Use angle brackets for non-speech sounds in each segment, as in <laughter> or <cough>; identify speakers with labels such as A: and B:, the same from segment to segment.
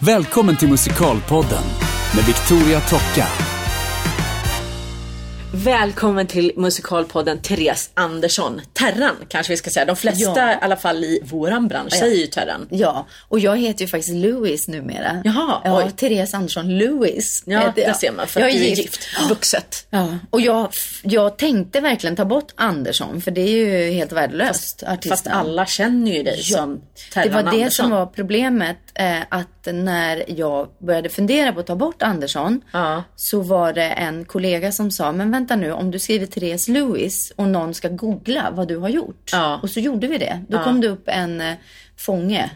A: Välkommen till Musikalpodden med Victoria Tocka.
B: Välkommen till musikalpodden Therese Andersson. Terran kanske vi ska säga. De flesta
C: Ja.
B: i alla fall i våran bransch säger ju Terran.
C: Ja, och jag heter ju faktiskt Louis numera.
B: Jaha,
C: ja,
B: oj.
C: Therese Andersson Louis.
B: Ja,
C: heter jag.
B: där ser man. För
C: jag
B: att du är gift. Vuxet.
C: Ja, och jag, jag tänkte verkligen ta bort Andersson, för det är ju helt värdelöst. artisten.
B: Fast alla känner ju dig som Terran
C: Det var det
B: Andersson.
C: som var problemet, eh, att när jag började fundera på att ta bort Andersson,
B: Ja.
C: så var det en kollega som sa, men vänta nu, om du skriver Therese Lewis och någon ska googla vad du har gjort.
B: Ja.
C: Och så gjorde vi det. Då kom det upp en eh, fånge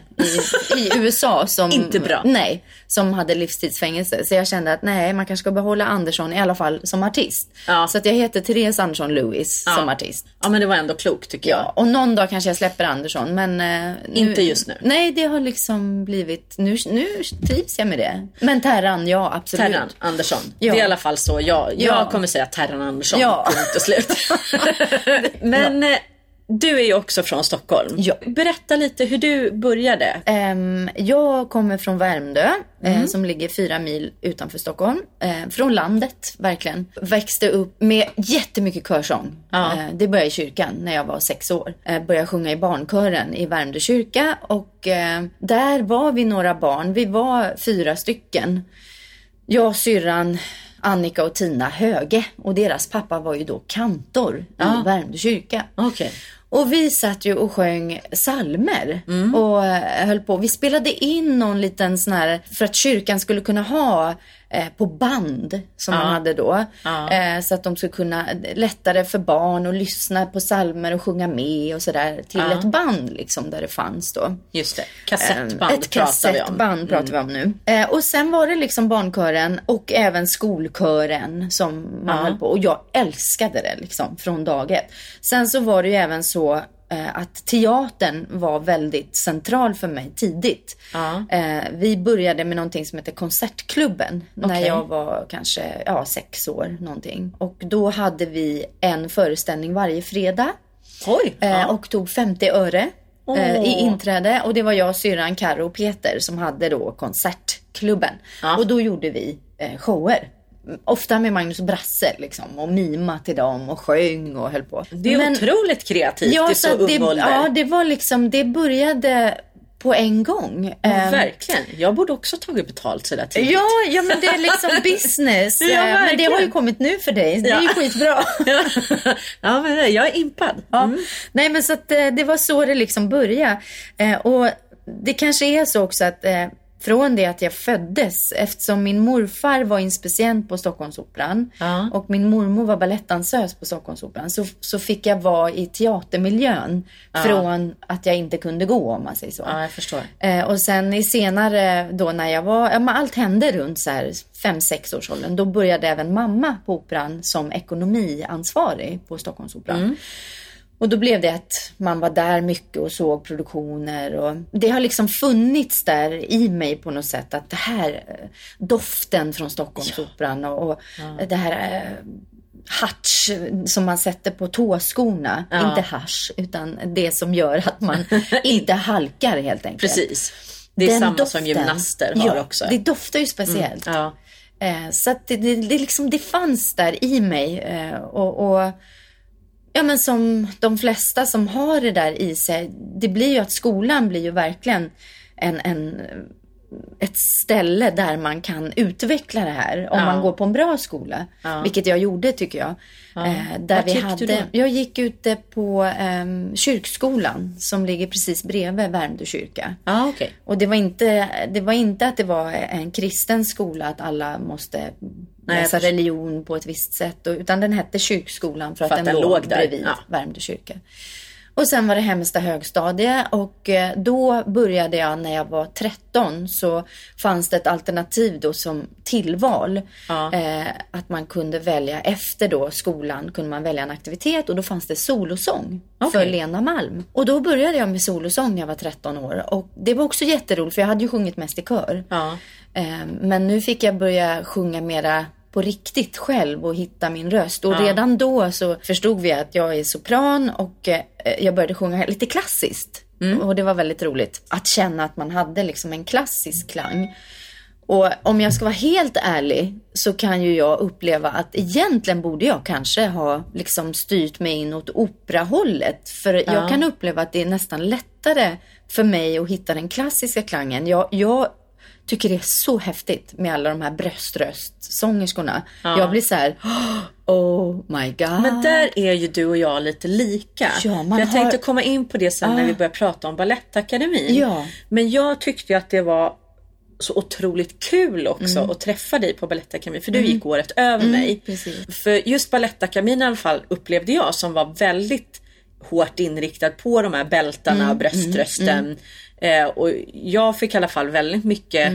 C: i, i USA som...
B: Inte bra.
C: Nej, som hade livstidsfängelse. Så jag kände att nej, man kanske ska behålla Andersson i alla fall som artist.
B: Ja.
C: Så att jag heter Therese Andersson Lewis som artist.
B: Ja men det var ändå klokt tycker jag.
C: Ja, och någon dag kanske jag släpper Andersson, men... eh,
B: Inte just nu.
C: Nej, det har liksom blivit... Nu, nu trivs jag med det. Men Terran, ja absolut.
B: Terran Andersson.
C: Ja.
B: Det är i alla fall så. Jag, jag
C: Ja.
B: kommer säga Terran Andersson.
C: Ja.
B: Punkt och slut. <laughs> <laughs> men eh, du är ju också från Stockholm.
C: Ja.
B: Berätta lite hur du började.
C: Ehm, jag kommer från Värmdö,
B: Mm.
C: eh, som ligger fyra mil utanför Stockholm. Eh, från landet, verkligen. Växte upp med jättemycket körsång.
B: Ja.
C: Eh, det började i kyrkan när jag var sex år. Eh, började sjunga i barnkören i Värmdö kyrka och eh, där var vi några barn. Vi var fyra stycken. Jag, syrran, Annika och Tina Höge och deras pappa var ju då kantor i Värmdö kyrka.
B: Okej.
C: Och vi satt ju och sjöng salmer och eh, höll på. Vi spelade in någon liten sån här, för att kyrkan skulle kunna ha eh, på band som man hade då. Eh, så att de skulle kunna, lättare för barn att lyssna på salmer och sjunga med och sådär till ett band liksom där det fanns då.
B: Just det. Kassettband
C: Ett
B: pratar vi om.
C: kassettband pratar vi om nu. Eh, och sen var det liksom barnkören och även skolkören som man höll på. Och jag älskade det liksom från dag ett. Sen så var det ju även så eh, att teatern var väldigt central för mig tidigt.
B: Ja.
C: Eh, vi började med någonting som heter Konsertklubben när jag var kanske ja, sex år någonting. Och då hade vi en föreställning varje fredag.
B: Oj.
C: Eh,
B: ja.
C: och tog 50 öre
B: Åh.
C: i inträde. Och det var jag, syrran, Karo och Peter som hade då konsertklubben.
B: Ja.
C: Och då gjorde vi shower. Ofta med Magnus Brasse liksom och mima till dem och sjöng och höll på.
B: Det är
C: Men-
B: otroligt kreativt
C: ja,
B: i så
C: så
B: ung
C: det,
B: ålder.
C: Ja, det var liksom, det började på en gång. Eh,
B: Verkligen. Jag borde också tagit betalt sådär tidigt.
C: Ja, ja, men det är liksom <laughs> business.
B: Ja,
C: Eh, men det har ju kommit nu för dig. Det är ju
B: Ja.
C: skitbra. <laughs>
B: ja, men jag är impad.
C: Ja. Nej men så att eh, det var så det liksom började. Eh, och det kanske är så också att eh, från det att jag föddes, eftersom min morfar var inspicient på Stockholmsoperan
B: Ja.
C: och min mormor var balettdansös på Stockholmsoperan så, så fick jag vara i teatermiljön från att jag inte kunde gå om man säger så.
B: Ja, jag förstår.
C: Eh, och sen i senare då när jag var, ja men allt hände runt så här 5-6 års åldern. Då började även mamma på Operan som ekonomiansvarig på Stockholmsoperan. Och då blev det att man var där mycket och såg produktioner och det har liksom funnits där i mig på något sätt att det här eh, doften från Stockholmsoperan och, och det här eh, hatch som man sätter på tåskorna.
B: Ja.
C: Inte hasch utan det som gör att man <laughs> inte halkar helt enkelt.
B: Precis. Det är
C: Den
B: samma som
C: doften.
B: gymnaster har
C: ja,
B: också.
C: Det doftar ju speciellt.
B: Ja.
C: Eh, så att det, det, det, liksom, det fanns där i mig. Eh, och, och ja, men som de flesta som har det där i sig. Det blir ju att skolan blir ju verkligen en, en, ett ställe där man kan utveckla det här. Om
B: Ja.
C: man går på en bra skola. Vilket jag gjorde tycker jag. Eh, där
B: Vart
C: vi
B: gick du
C: hade,
B: då?
C: Jag gick ute på eh, kyrkskolan som ligger precis bredvid Värmdö kyrka.
B: Ja, okej.
C: Och det var, inte, det var inte att det var en kristen skola, att alla måste
B: Nej, förstår.
C: religion på ett visst sätt. och- Utan den hette kyrkskolan för att,
B: För att
C: den,
B: den
C: låg,
B: låg där,
C: bredvid
B: ja.
C: Värmdö kyrka. Och sen var det Hemsta högstadie och eh, då började jag när jag var 13 så fanns det ett alternativ då som tillval.
B: Ja.
C: Eh, att man kunde välja efter då skolan kunde man välja en aktivitet och då fanns det solosång för
B: Okej.
C: Lena Malm. Och då började jag med solosång när jag var 13 år och det var också jätteroligt för jag hade ju sjungit mest i kör.
B: Ja.
C: Eh, Men nu fick jag börja sjunga mera på riktigt själv och hitta min röst. Och redan då så förstod vi att jag är sopran och eh, jag började sjunga lite klassiskt. Och det var väldigt roligt att känna att man hade liksom en klassisk klang. Och om jag ska vara helt ärlig så kan ju jag uppleva att egentligen borde jag kanske ha liksom styrt mig in åt operahållet. För jag kan uppleva att det är nästan lättare för mig att hitta den klassiska klangen. Jag, jag tycker det är så häftigt med alla de här bröströstsångerskorna. Jag blir så här, oh my god.
B: Men där är ju du och jag lite lika.
C: Ja, man
B: jag
C: har-
B: tänkte komma in på det sen när vi börjar prata om Balettakademin.
C: Ja.
B: Men jag tyckte ju att det var så otroligt kul också att träffa dig på Balettakademin. För du gick året över mig.
C: precis.
B: För just Balettakademin i alla fall upplevde jag som var väldigt hårt inriktad på de här bältarna och bröströsten. Eh, och jag fick i alla fall väldigt mycket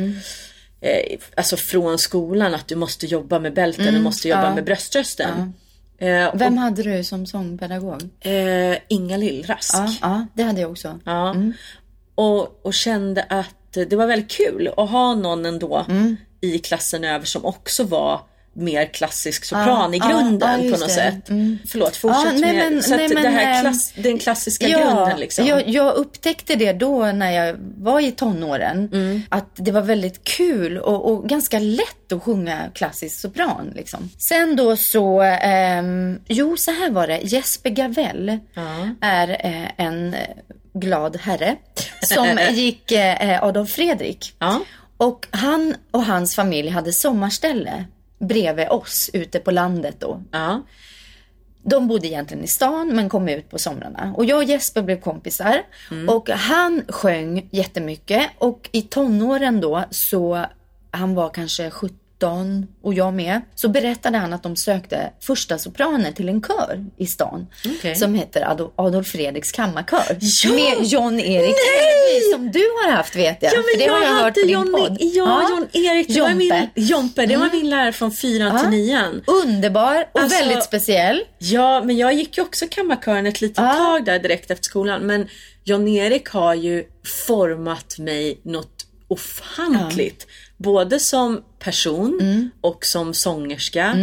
B: eh, alltså från skolan att du måste jobba med bälten, du måste jobba med bröströsten. Eh, och,
C: Vem hade du som sångpedagog?
B: eh, Inga Lillrask.
C: Ja, ja, det hade jag också.
B: Ja. Och, och kände att det var väldigt kul att ha någon ändå i klassen över som också var mer klassisk sopran i
C: Ja,
B: grunden
C: ja,
B: på något
C: det.
B: sätt. Förlåt, fortsätt
C: Ja, nej,
B: med
C: men-
B: så att
C: nej,
B: det
C: men,
B: här
C: ehm,
B: klass, den klassiska grunden liksom.
C: Jag, jag upptäckte det då när jag var i tonåren.
B: Mm.
C: Att det var väldigt kul och, och ganska lätt att sjunga klassisk sopran. Liksom. Sen då så, ehm, jo så här var det. Jesper Gavell är eh, en eh, glad herre som <laughs> gick eh, Adolf Fredrik.
B: Ja.
C: Och han och hans familj hade sommarställe bredvid oss ute på landet då.
B: Ja.
C: De bodde egentligen i stan men kom ut på somrarna. Och jag och Jesper blev kompisar. Och han sjöng jättemycket. Och i tonåren då så, han var kanske 17 och jag med. Så berättade han att de sökte första sopraner till en kör i stan.
B: Okej.
C: Som heter Adolf, Fredriks kammarkör.
B: Ja!
C: Med John-Erik som du har haft vet jag.
B: Ja,
C: För
B: men
C: det har jag hört på din
B: John,
C: podd.
B: Ja, John-Erik. Det var min,
C: Jompe.
B: Jompe, det var min lärare från fyran till nian.
C: Underbar och
B: Alltså-
C: väldigt speciell.
B: Ja, men jag gick ju också kammarkören ett litet
C: Ja.
B: tag där direkt efter skolan. Men Jan-Erik har ju format mig något ofantligt. Både som person
C: Mm.
B: och som sångerska.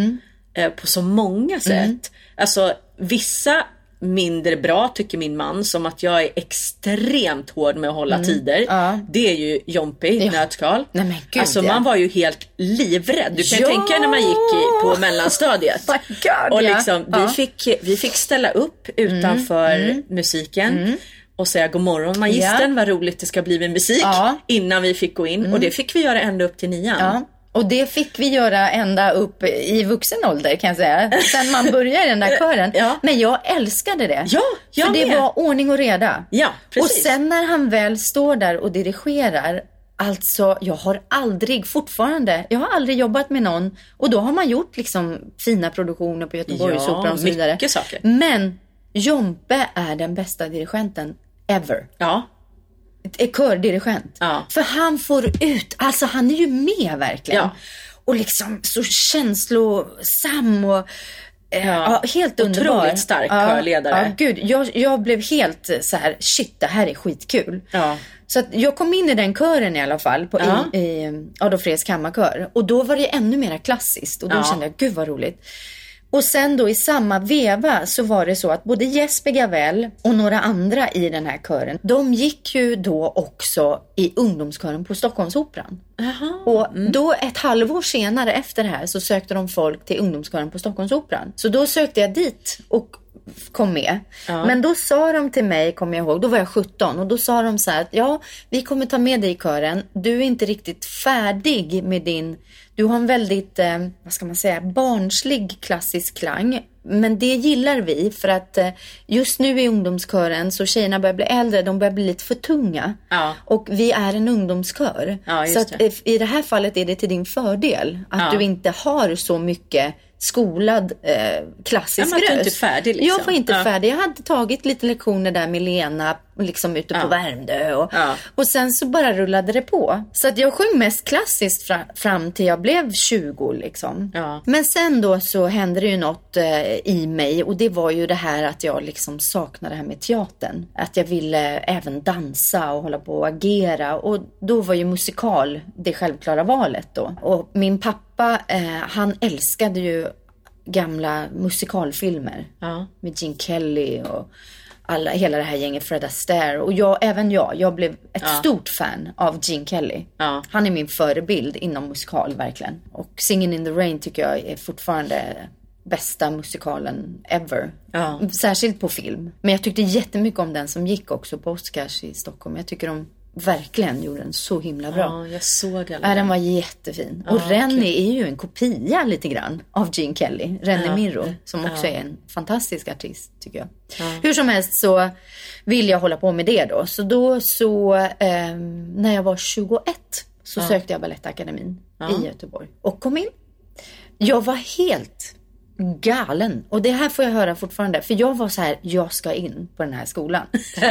B: Eh, på så många sätt.
C: Mm.
B: Alltså vissa mindre bra tycker min man som att jag är extremt hård med att hålla tider.
C: Mm. Ja.
B: Det är ju Jompe i ett
C: Ja.
B: nötskal.
C: Nej, men gud,
B: alltså
C: ja.
B: man var ju helt livrädd. Du kan
C: Ja.
B: tänka när man gick i, på mellanstadiet. <laughs>
C: God,
B: och liksom, vi.
C: Mm,
B: fick, vi fick ställa upp utanför musiken och säga god morgon magistern, vad roligt det ska bli med musik
C: Ja. Mm.
B: innan vi fick gå in. Och det fick vi göra ända upp till nian.
C: Ja, och det fick vi göra ända upp i vuxen ålder kan jag säga. Sen man började i den där <laughs> kören.
B: Ja.
C: Men jag älskade det.
B: Ja, jag
C: För det
B: med.
C: var ordning och reda.
B: Ja,
C: och
B: precis.
C: sen när han väl står där och dirigerar. Alltså, jag har aldrig, fortfarande, jag har aldrig jobbat med någon och då har man gjort liksom fina produktioner på Göteborgsoperan
B: Ja,
C: och så vidare.
B: mycket saker.
C: Men Jompe är den bästa dirigenten ever.
B: Ja,
C: Är kördirigent.
B: Ja.
C: För han får ut, alltså han är ju med verkligen.
B: Ja.
C: Och liksom så känslosam och eh, ja. helt underbar.
B: Otroligt stark
C: ja,
B: körledare.
C: Ja, gud. Jag, jag blev helt så här, shit det här är skitkul.
B: Ja.
C: Så att jag kom in i den kören i alla fall, på,
B: Ja.
C: i, i Adolf Fredriks kammarkör. Och då var det ännu mer klassiskt och då
B: Ja.
C: kände jag, gud vad roligt. Och sen då i samma veva så var det så att både Jesper Gavell och några andra i den här kören, de gick ju då också i ungdomskören på Stockholmsoperan.
B: Jaha.
C: Och då ett halvår senare efter det här så sökte de folk till ungdomskören på Stockholmsoperan. Så då sökte jag dit och kom med. Men då sa de till mig, kommer jag ihåg, då var jag 17 och då sa de så här att ja, vi kommer ta med dig i kören. Du är inte riktigt färdig med din, du har en väldigt, eh, vad ska man säga, barnslig klassisk klang. Men det gillar vi för att eh, just nu i ungdomskören så tjejerna börjar bli äldre, de börjar bli lite för tunga.
B: Ja.
C: Och vi är en ungdomskör.
B: Ja,
C: så att
B: det.
C: i det här fallet är det till din fördel att
B: Ja.
C: du inte har så mycket skolad eh, klassisk
B: Ja, att du inte är
C: röst.
B: färdig, liksom.
C: Jag var inte
B: Ja.
C: färdig. Jag hade tagit lite lektioner där med Lena liksom ute på
B: Ja.
C: Värmdö. Och,
B: Ja.
C: och sen så bara rullade det på. Så att jag sjöng mest klassiskt fra, fram till jag blev 20 liksom.
B: Ja.
C: Men sen då så hände det ju något eh, i mig och det var ju det här att jag liksom saknade det här med teatern. Att jag ville även dansa och hålla på och agera och då var ju musikal det självklara valet då. Och min pappa, eh, han älskade ju gamla musikalfilmer
B: Ja.
C: med Gene Kelly och alla, hela det här gänget Fred Astaire. Och jag, även jag, jag blev ett
B: Ja.
C: stort fan av Gene Kelly.
B: Ja.
C: Han är min förebild inom musikal verkligen. Och Singin' in the Rain tycker jag är fortfarande bästa musikalen ever. Särskilt på film. Men jag tyckte jättemycket om den som gick också på Oscars i Stockholm. Jag tycker de verkligen gjorde den så himla bra.
B: Ja, jag såg alla.
C: Ja, den var jättefin. Och
B: Ja,
C: Rennie är ju en kopia lite grann av Gene Kelly. Rennie
B: Ja.
C: Mirro, som också är en fantastisk artist tycker jag. Hur som helst så vill jag hålla på med det då. Så då så, ehm, när jag var 21 så sökte jag Balettakademin i Göteborg och kom in. Jag var helt galen. Och det här får jag höra fortfarande. För jag var så här, jag ska in på den här skolan.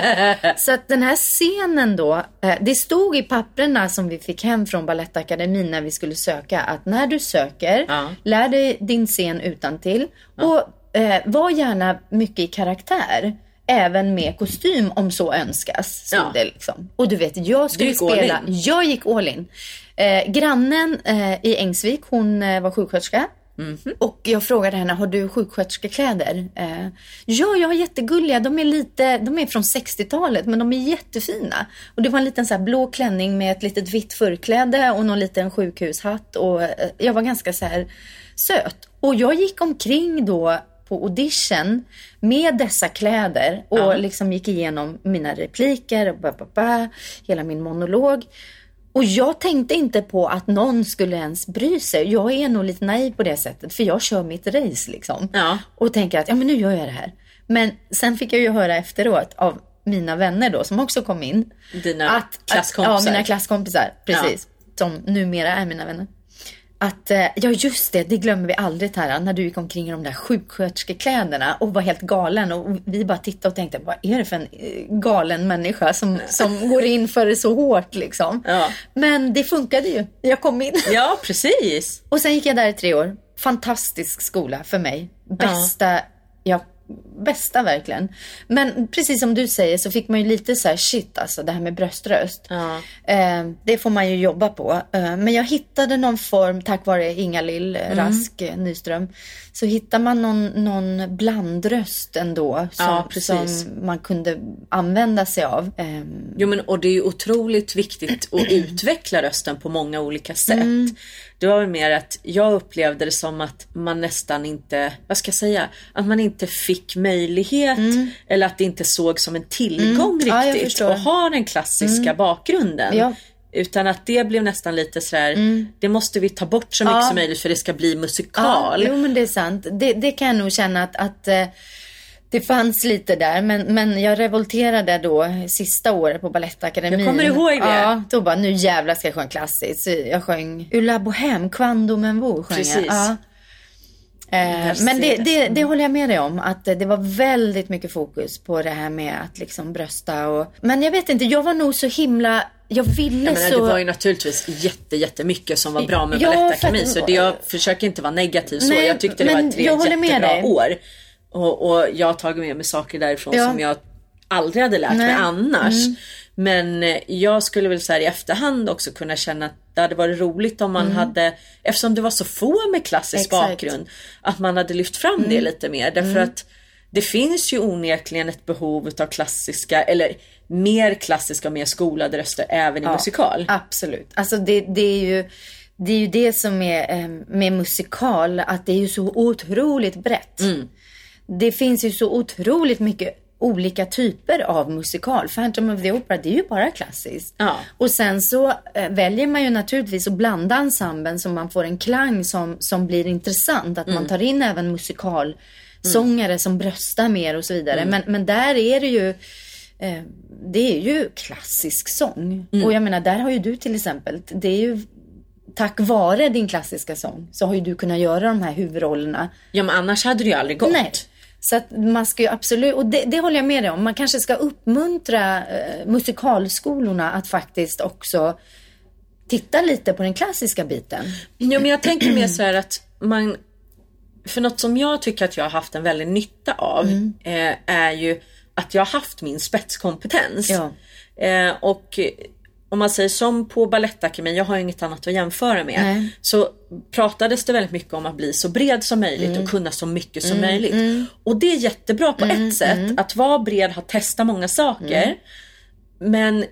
C: <laughs> så att den här scenen då, eh, det stod i papperna som vi fick hem från Balettakademin när vi skulle söka att när du söker,
B: Ja.
C: lär dig din scen utan till och eh, var gärna mycket i karaktär. Även med kostym om så önskas.
B: Ja.
C: det liksom. Och du vet, jag skulle
B: all
C: spela. Jag gick all in. Eh, grannen eh, i Ängsvik, hon eh, var sjuksköterska.
B: Mhm.
C: Och jag frågade henne, har du sjuksköterskekläder? Eh, ja, jag har jättegulliga. De är, lite, de är från 60-talet, men de är jättefina. Och det var en liten så blå klänning med ett litet vitt förkläde och någon liten sjukhushatt. Och eh, jag var ganska så här söt. Och jag gick omkring då på audition med dessa kläder och liksom gick igenom mina repliker och ba, ba, ba, hela min monolog. Och jag tänkte inte på att någon skulle ens bry sig. Jag är nog lite naiv på det sättet för jag kör mitt race liksom.
B: Ja.
C: Och tänker att ja men nu gör jag det här. Men sen fick jag ju höra efteråt av mina vänner då som också kom in.
B: Dina klasskompisar.
C: Att, ja, mina klasskompisar. Precis. Som numera är mina vänner. Att, eh, ja just det, det glömmer vi aldrig Tara, när du gick omkring i de där sjuksköterskekläderna och var helt galen och vi bara tittade och tänkte, vad är det för en eh, galen människa som, som <laughs> går in för det så hårt liksom.
B: Ja.
C: Men det funkade ju, jag kom in.
B: Ja, precis.
C: Och sen gick jag där i tre år. Fantastisk skola för mig. Bästa, ja, bästa verkligen. Men precis som du säger så fick man ju lite så här shit alltså det här med bröströst.
B: Ja.
C: Eh, det får man ju jobba på. Eh, men jag hittade någon form tack vare Inga-Lill
B: Mm.
C: Rask eh, Nyström. Så hittar man någon, någon blandröst ändå som,
B: Ja,
C: som man kunde använda sig av. Eh,
B: Jo men och det är ju otroligt viktigt att utveckla rösten på många olika sätt.
C: Mm.
B: Det var väl mer att jag upplevde det som att man nästan inte, vad ska jag säga, att man inte fick möjlighet eller att det inte såg som en tillgång
C: Mm. Ja,
B: riktigt.
C: Mm.
B: att ha den klassiska bakgrunden.
C: Ja.
B: Utan att det blev nästan lite sådär, det måste vi ta bort så mycket
C: Mm. Ja.
B: som möjligt för det ska bli musikal.
C: Ja, jo men det är sant. Det, det kan jag nog känna att, att eh, det fanns lite där. Men, men jag revolterade då sista året på Balettakademin.
B: Jag kommer ihåg det.
C: Ja, då bara nu jävlar ska jag sjunga klassiskt. Så jag sjöng Ulla Bohem, Quando men vous sjöng jag.
B: Precis.
C: Ja. Eh, men det, det, det håller jag med dig om. Att det var väldigt mycket fokus på det här med att liksom brösta och... Men jag vet inte, jag var nog så himla... Jag ville
B: Jag menar,
C: så...
B: Det var ju naturligtvis jätte, jättemycket som var bra med
C: Ja,
B: Balettakademin.
C: att-
B: Så det, jag försöker inte vara negativ så.
C: Nej,
B: jag tyckte det var tre
C: jag
B: jättebra år. Och, och jag har tagit med mig saker därifrån
C: Ja.
B: som jag aldrig hade lärt mig
C: Nej. Mm.
B: annars. Men eh, jag skulle väl så här i efterhand också kunna känna att det hade varit roligt om man hade, eftersom det var så få med klassisk
C: Mm. Exakt. Mm.
B: bakgrund, att man hade lyft fram det lite mer. Därför att det finns ju onekligen ett behov av klassiska, eller mer klassiska och mer skolade röster även i musikal.
C: Absolut. Alltså det, det är ju det är ju det som är eh, med musikal, att det är ju så otroligt brett.
B: Mm.
C: Det finns ju så otroligt mycket olika typer av musikal. Phantom of the Opera, det är ju bara klassiskt.
B: Ja.
C: Och sen så eh, väljer man ju naturligtvis att blanda ensemblen så man får en klang som, som blir intressant. Att
B: Mm.
C: man tar in även musikalsångare som bröstar mer och så vidare.
B: Mm.
C: Men, men där är det ju eh, det är ju klassisk sång.
B: Mm.
C: Och jag menar, där har ju du till exempel, det är ju tack vare din klassiska sång så har ju du kunnat göra de här huvudrollerna.
B: Ja men annars hade det ju aldrig gått.
C: Nej. Så att man ska ju absolut, och det, det håller jag med dig om, man kanske ska uppmuntra eh, musikalskolorna att faktiskt också titta lite på den klassiska biten.
B: Jo men jag tänker mer så här att man, för något som jag tycker att jag har haft en väldig nytta av
C: Mm.
B: eh, är ju att jag har haft min spetskompetens.
C: Ja.
B: Eh, och om man säger som på Balettakademin, jag har inget annat att jämföra med.
C: Nej.
B: Så pratades det väldigt mycket om att bli så bred som möjligt
C: Mm.
B: och kunna så mycket som möjligt. Och det är jättebra på ett sätt,
C: mm.
B: att vara bred, ha testat många saker. Men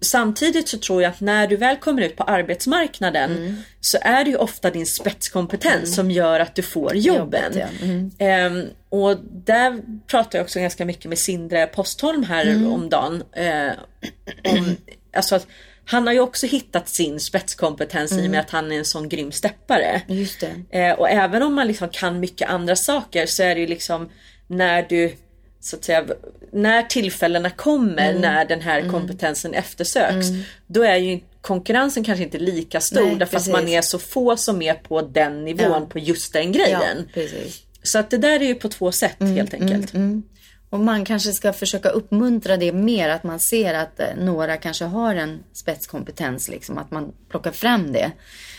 B: samtidigt så tror jag att när du väl kommer ut på arbetsmarknaden
C: Mm.
B: så är det ju ofta din spetskompetens som gör att du får jobben.
C: Jobbet, ja. Mm.
B: Ehm, och där pratar jag också ganska mycket med Sindre Postholm här
C: Mm.
B: om dagen. Eh, om, alltså att han har ju också hittat sin spetskompetens
C: Mm.
B: i och med att han är en sån grym steppare. Eh, och även om man liksom kan mycket andra saker så är det ju liksom när du så att säga, när tillfällena kommer
C: Mm.
B: när den här kompetensen eftersöks. Då är ju konkurrensen kanske inte lika stor
C: Nej,
B: därför att man är så få som är på den nivån
C: Ja.
B: på just den
C: Ja,
B: grejen.
C: precis.
B: Så att det där är ju på två sätt
C: Mm,
B: helt enkelt.
C: Och man kanske ska försöka uppmuntra det mer, att man ser att eh, några kanske har en spetskompetens, liksom, att man plockar fram det.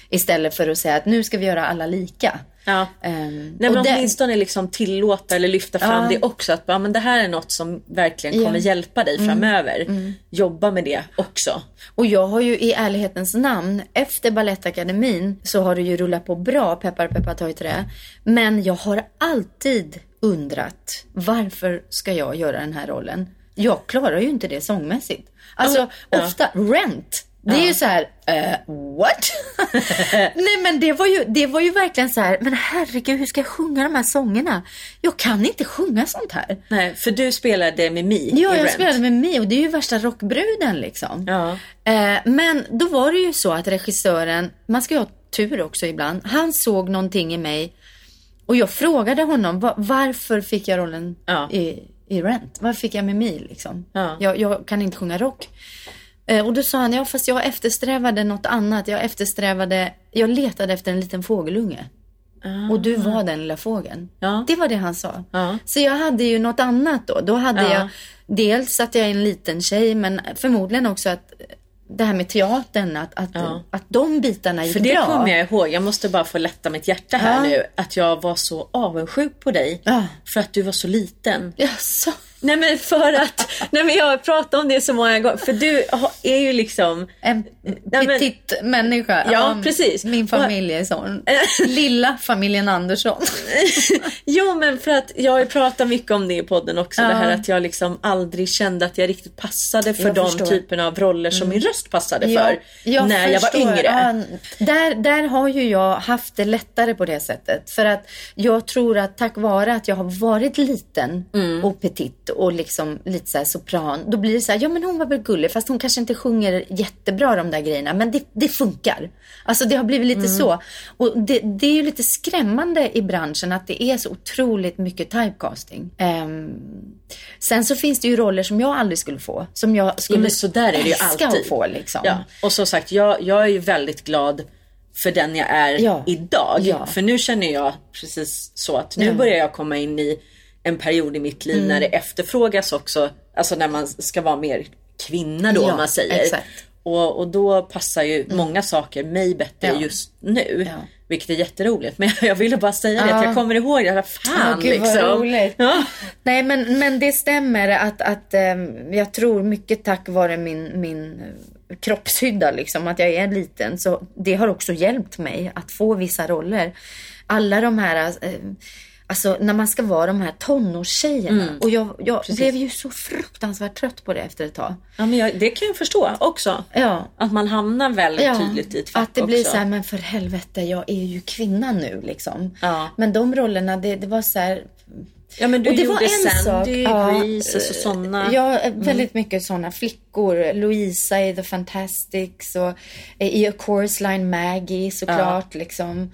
C: Istället för att säga att nu ska vi göra alla lika.
B: Ja.
C: Ehm,
B: Nej, men
C: och det-
B: åtminstone liksom tillåta eller lyfta fram
C: Ja.
B: det också. Att ja, men det här är något som verkligen kommer
C: Ja. Mm.
B: hjälpa dig framöver. Jobba med det också.
C: Och jag har ju i ärlighetens namn, efter Balettakademin så har det ju rullat på bra, peppar peppar ta i trä. Men jag har alltid undrat, varför ska jag göra den här rollen? Jag klarar ju inte det sångmässigt. Alltså
B: Ja.
C: ofta, Rent, det är ju så här, eh, what? <laughs> Nej men det var, ju, det var ju verkligen så här, men herregud hur ska jag sjunga de här sångerna? Jag kan inte sjunga sånt här.
B: Nej, för du spelade Mimi
C: Ja, jag
B: Rent.
C: spelade med Mio och det är ju värsta rockbruden liksom.
B: Ja.
C: Eh, men då var det ju så att regissören, man ska ju ha tur också ibland, han såg någonting i mig och jag frågade honom "Va- varför fick jag rollen
B: Ja.
C: i, i Rent? Varför fick jag Mimi liksom?
B: Ja.
C: Jag, jag kan inte sjunga rock. Eh, och då sa han, ja fast jag eftersträvade något annat. Jag eftersträvade, jag letade efter en liten fågelunge. Och du var den lilla fågeln.
B: Ah. Ja.
C: Det var det han sa.
B: Ja.
C: Så jag hade ju något annat då. Då hade
B: Ja.
C: jag dels att jag är en liten tjej men förmodligen också att det här med teatern, att, att,
B: Ja.
C: att de bitarna gick
B: För det
C: bra.
B: kommer jag ihåg, jag måste bara få lätta mitt hjärta här
C: Ja.
B: nu. Att jag var så avundsjuk på dig.
C: Ja.
B: För att du var så liten.
C: Jaså?
B: Nej men för att, nej men jag har pratat om det så många gånger. För du är ju liksom
C: En
B: men-
C: petit människa.
B: Ja, precis.
C: Min familj är sån. <laughs> Lilla familjen Andersson. <laughs>
B: Jo men för att jag har ju pratat mycket om det i podden också.
C: Ja.
B: Det här att jag liksom aldrig kände att jag riktigt passade för
C: Jag
B: de
C: förstår.
B: typerna av roller som min röst passade för.
C: jag
B: när jag var
C: förstår.
B: yngre.
C: Ja, där, där har ju jag haft det lättare på det sättet. För att jag tror att tack vare att jag har varit liten
B: Mm.
C: och petit och liksom lite så sopran. Då blir det så här, ja men hon var väl gullig fast hon kanske inte sjunger jättebra de där grejerna. Men det, det funkar. Alltså det har blivit lite
B: Mm.
C: så. Och det, det är ju lite skrämmande i branschen att det är så otroligt mycket typecasting. Ehm, sen så finns det ju roller som jag aldrig skulle få. Som jag skulle
B: men så där är det ju alltid.
C: att få liksom.
B: Ja, och som sagt, jag, jag är ju väldigt glad för den jag är
C: Ja.
B: idag.
C: Ja.
B: För nu känner jag precis så att nu
C: Ja.
B: börjar jag komma in i en period i mitt liv när det efterfrågas också, alltså när man ska vara mer kvinna då
C: Ja,
B: om man säger.
C: exakt.
B: Och, och då passar ju många saker mig bättre
C: Ja.
B: just nu.
C: Ja.
B: Vilket är jätteroligt. Men <laughs> jag ville bara säga det,
C: Ja.
B: att jag kommer ihåg det. Fan
C: Ja, gud, vad
B: liksom.
C: roligt.
B: Ja.
C: Nej, men, men det stämmer att, att ehm, jag tror mycket tack vare min, min kroppshydda, liksom, att jag är liten, så det har också hjälpt mig att få vissa roller. Alla de här, eh, alltså när man ska vara de här tonårstjejerna. Och jag, jag blev ju så fruktansvärt trött på det efter ett tag.
B: ja, men jag, det kan jag förstå också.
C: Ja.
B: Att man hamnar väldigt
C: Ja,
B: tydligt i ett fack
C: att det blir
B: också.
C: så här, men för helvete, jag är ju kvinna nu liksom.
B: Ja.
C: Men de rollerna, det, det var så här,
B: Ja men du
C: och det
B: gjorde
C: var en
B: Sandy,
C: sak. Ja,
B: Grease, alltså sådana.
C: Ja, väldigt mycket sådana flickor. Louisa i The Fantastics och eh, i A Chorus Line Maggie såklart. Liksom.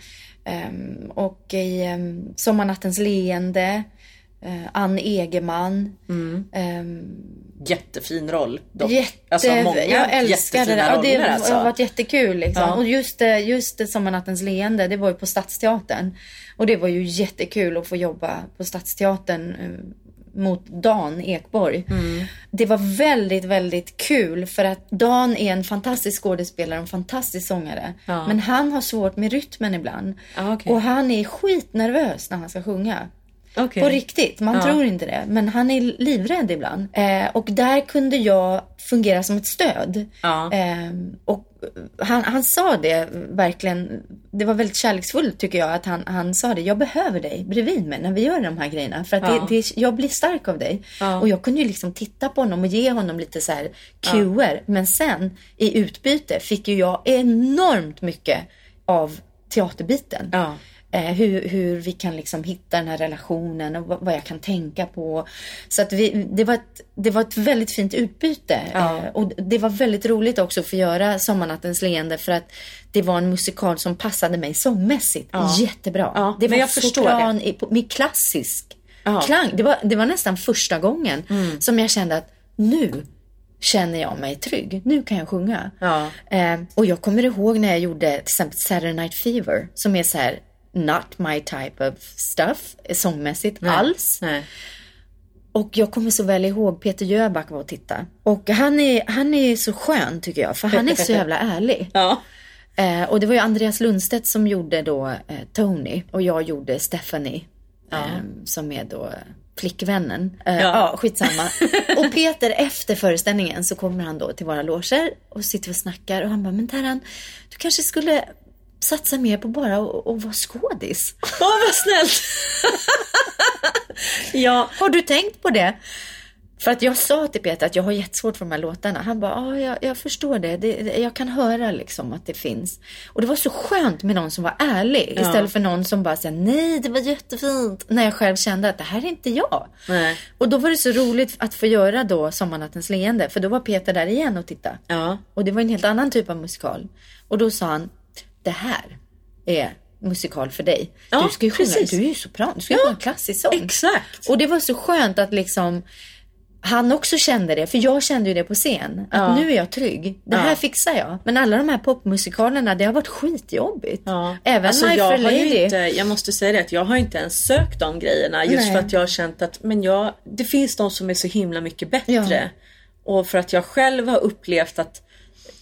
C: Ehm, och i um, Sommarnattens leende. Uh, Ann Egeman. Ehm,
B: Jättefin roll dock.
C: Jätte,
B: alltså många
C: jag älskar det där. Ja, det
B: roller
C: har
B: alltså.
C: varit jättekul. Liksom.
B: Ja.
C: Och just, det- just Sommarnattens leende, det var ju på Stadsteatern. Och det var ju jättekul att få jobba på Stadsteatern eh, mot Dan Ekborg.
B: Mm.
C: Det var väldigt, väldigt kul för att Dan är en fantastisk skådespelare och en fantastisk sångare.
B: Ja.
C: Men han har svårt med rytmen ibland.
B: Ja, okej.
C: Och han är skitnervös när han ska sjunga.
B: Okej.
C: På riktigt, man
B: Ja.
C: tror inte det. Men han är livrädd ibland. Eh, och där kunde jag fungera som ett stöd.
B: Ja.
C: Eh, och han, han sa det verkligen, det var väldigt kärleksfullt tycker jag att han, han sa det. Jag behöver dig bredvid mig när vi gör de här grejerna. För att
B: Ja.
C: det, det, jag blir stark av dig.
B: Ja.
C: Och jag kunde ju liksom titta på honom och ge honom lite så här cuer. Men sen i utbyte fick ju jag enormt mycket av teaterbiten. Eh, hur, hur vi kan liksom hitta den här relationen och vad, vad jag kan tänka på. Så att vi, det, var ett, det var ett väldigt fint utbyte.
B: Ja.
C: Eh, och det var väldigt roligt också att få göra Sommarnattens leende för att det var en musikal som passade mig sångmässigt
B: Ja.
C: jättebra.
B: Ja,
C: det var
B: jag förstår
C: sopran på- med klassisk.
B: Mm.
C: klang. Det var, det var nästan första gången som jag kände att nu känner jag mig trygg. Nu kan jag sjunga.
B: Ja.
C: Eh, och jag kommer ihåg när jag gjorde till exempel Saturday Night Fever som är så här not my type of stuff eh, sångmässigt alls.
B: Nej.
C: Och jag kommer så väl ihåg Peter Jöback var och titta. Och han är, han är så skön tycker jag för han är så jävla ärlig. <laughs>
B: Ja.
C: Eh, och det var ju Andreas Lundstedt som gjorde då eh, Tony och jag gjorde Stephanie. Eh, som är då flickvännen. Eh,
B: Ja.
C: ja. skitsamma. <laughs> och Peter efter föreställningen så kommer han då till våra loger och sitter och snackar och han bara, men Terran, du kanske skulle satsa mer på bara att att vara skådis.
B: Åh vad snällt! ja,
C: Har du tänkt på det? För att jag sa till Peter att jag har jättesvårt för de här låtarna. Han bara, ja, jag, förstår det. det. det- Jag kan höra liksom att det finns. Och det var så skönt med någon som var ärlig.
B: Ja.
C: Istället för någon som bara säger nej, det var jättefint. När jag själv kände att det här är inte jag.
B: Nej.
C: Och då var det så roligt att få göra då Sommarnattens leende. För då var Peter där igen och titta.
B: ja.
C: Och det var en helt annan typ av musikal. Och då sa han, det här är musikal för dig.
B: Ja,
C: du ska ju sjunga,
B: precis.
C: du är ju sopran, du ska
B: Ja,
C: sjunga klassisk sång.
B: exakt.
C: Och det var så skönt att liksom han också kände det, för jag kände ju det på scen. Att
B: Ja.
C: nu är jag trygg. Det här
B: Ja.
C: fixar jag. Men alla de här popmusikalerna, det har varit skitjobbigt.
B: Ja.
C: Även
B: alltså,
C: My
B: jag, har inte, jag måste säga det att jag har inte ens sökt de grejerna just
C: Nej.
B: för att jag har känt att men jag, det finns de som är så himla mycket bättre. Och för att jag själv har upplevt att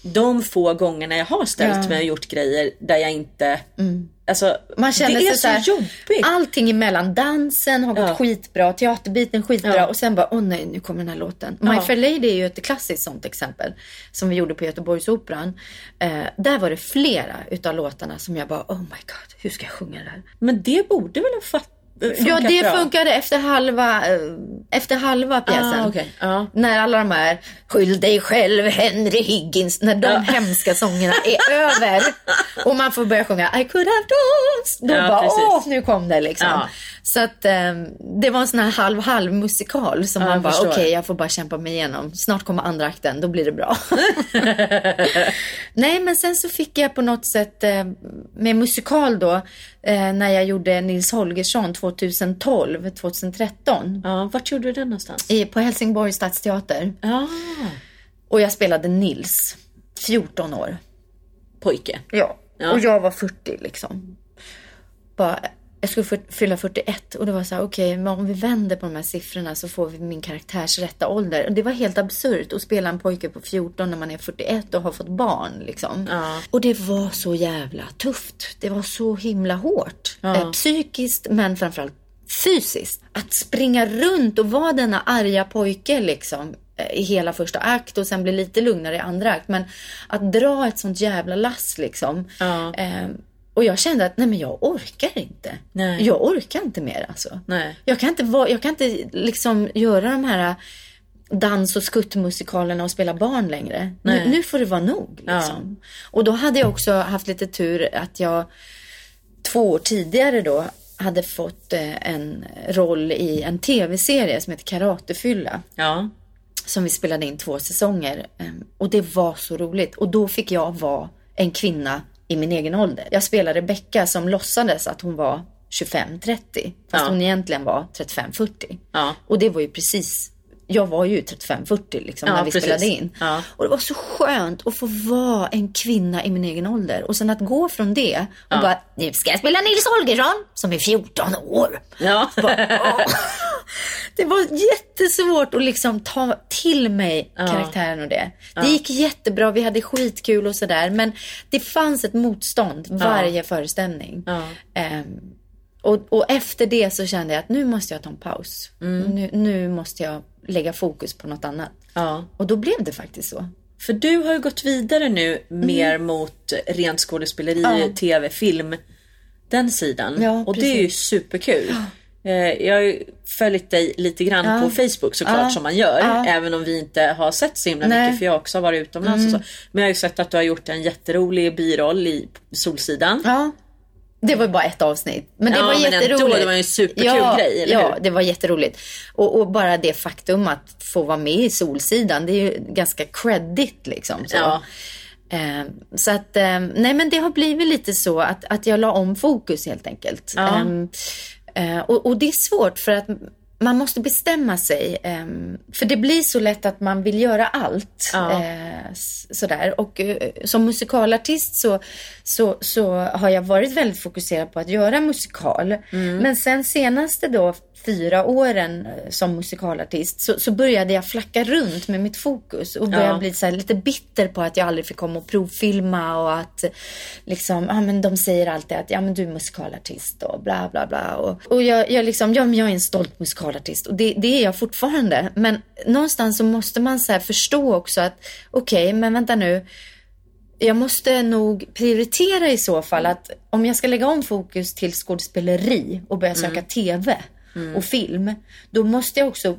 B: de få gångerna jag har ställt
C: Ja. Mm.
B: mig och gjort grejer där jag inte... Alltså,
C: Man känner
B: det är så,
C: här,
B: jobbigt.
C: Allting emellan. Dansen har gått
B: Ja.
C: skitbra, teaterbiten skitbra
B: Ja.
C: och sen bara, åh nej, nu kommer den här låten. My
B: Ja.
C: Fair Lady är ju ett klassiskt sånt exempel som vi gjorde på Göteborgsoperan. Eh, där var det flera utav låtarna som jag bara, oh my god, hur ska jag sjunga det här?
B: Men det borde väl ha fatt, funkat
C: Ja, det
B: bra?
C: funkade efter halva, eh, efter halva pjäsen.
B: Ah, okej. Ja.
C: När alla de här Skyll dig själv Henry Higgins, när de
B: Ja.
C: hemska sångerna är <laughs> över och man får börja sjunga I could have danced. Då
B: Ja,
C: bara,
B: precis.
C: åh, nu kom det liksom.
B: Ja.
C: Så att eh, det var en sån här halv-halv musikal som man bara, okej, jag får bara kämpa mig igenom. Snart kommer andra akten, då blir det bra. <laughs> Nej, men sen så fick jag på något sätt eh, med musikal då, eh, när jag gjorde Nils Holgersson 2012, 2013.
B: Ja, vart gjorde du den någonstans?
C: I, på Helsingborgs stadsteater.
B: Ja,
C: Och jag spelade Nils, 14 år.
B: pojke.
C: Ja.
B: Ja.
C: Och jag var 40 liksom. Bara, jag skulle fylla 41 och det var så här, okej, men om vi vänder på de här siffrorna så får vi min karaktärs rätta ålder. Och det var helt absurt att spela en pojke på 14 när man är 41 och har fått barn liksom.
B: Ja.
C: Och det var så jävla tufft. Det var så himla hårt.
B: Ja.
C: Eh, psykiskt men framförallt fysiskt. Att springa runt och vara denna arga pojke liksom eh, i hela första akt och sen bli lite lugnare i andra akt. Men att dra ett sånt jävla lass liksom.
B: Ja.
C: Eh, och jag kände att nej men jag orkar inte.
B: Nej.
C: Jag orkar inte mer alltså.
B: Nej.
C: Jag kan inte, vara, jag kan inte liksom göra de här dans och skuttmusikalerna och spela barn längre. Nu,
B: Nej.
C: nu får det vara nog. Liksom. Och då hade jag också haft lite tur att jag två år tidigare då hade fått eh, en roll i en tv-serie som heter Karatefylla.
B: Ja.
C: Som vi spelade in två säsonger. Ehm, Och det var så roligt. Och då fick jag vara en kvinna i min egen ålder. Jag spelade Rebecka som låtsades att hon var 25-30. Fast
B: Ja.
C: hon egentligen var 35-40.
B: Ja.
C: Och det var ju precis jag var ju 35-40 liksom
B: Ja,
C: när vi
B: precis.
C: spelade in.
B: Ja.
C: Och det var så skönt att få vara en kvinna i min egen ålder. Och sen att gå från det och bara, nu ska jag spela Nils Holgersson som är 14 år.
B: Ja.
C: Bara. Det var jättesvårt att liksom ta till mig
B: Ja.
C: karaktären och det. Det gick jättebra, vi hade skitkul och sådär. Men det fanns ett motstånd varje föreställning.
B: Ja.
C: Och, och efter det så kände jag att nu måste jag ta en paus. Nu, nu måste jag lägga fokus på något annat.
B: Ja.
C: Och då blev det faktiskt så.
B: För du har ju gått vidare nu mer mot rent skådespeleri,
C: Mm. Ja.
B: tv, film. Den sidan.
C: Ja,
B: och det är ju superkul. Eh, Jag har ju följt dig lite grann på Facebook såklart som man gör. Även om vi inte har sett så himla
C: Nej. Mm.
B: mycket för jag har också varit utomlands och så. Men jag har ju sett att du har gjort en jätterolig biroll i Solsidan.
C: Det var bara ett avsnitt. Men det
B: Ja,
C: var
B: men ändå,
C: jätteroligt.
B: det var en superkul
C: ja,
B: grej, eller
C: Ja,
B: hur?
C: det var jätteroligt. Och, och bara det faktum att få vara med i Solsidan, det är ju ganska credit liksom. Så.
B: Ja.
C: Eh, så att, eh, nej men det har blivit lite så att, att jag la om fokus helt enkelt.
B: Ja.
C: Ehm, eh, och, och det är svårt för att man måste bestämma sig. ehm, för det blir så lätt att man vill göra allt.
B: Ja.
C: Eh, sådär. Och eh, som musikalartist så, så, så har jag varit väldigt fokuserad på att göra musikal.
B: Mm.
C: Men sen senaste då fyra åren eh, som musikalartist så, så började jag flacka runt med mitt fokus och började
B: Ja.
C: bli så här lite bitter på att jag aldrig fick komma och provfilma och att liksom, ja men de säger alltid att ja men du är musikalartist och bla bla bla. Och, och jag, jag liksom, ja men jag är en stolt musikalartist och det, det är jag fortfarande. Men någonstans så måste man så förstå också att okej men vänta nu. Jag måste nog prioritera i så fall att om jag ska lägga om fokus till skådespeleri och börja söka TV och film, då måste jag också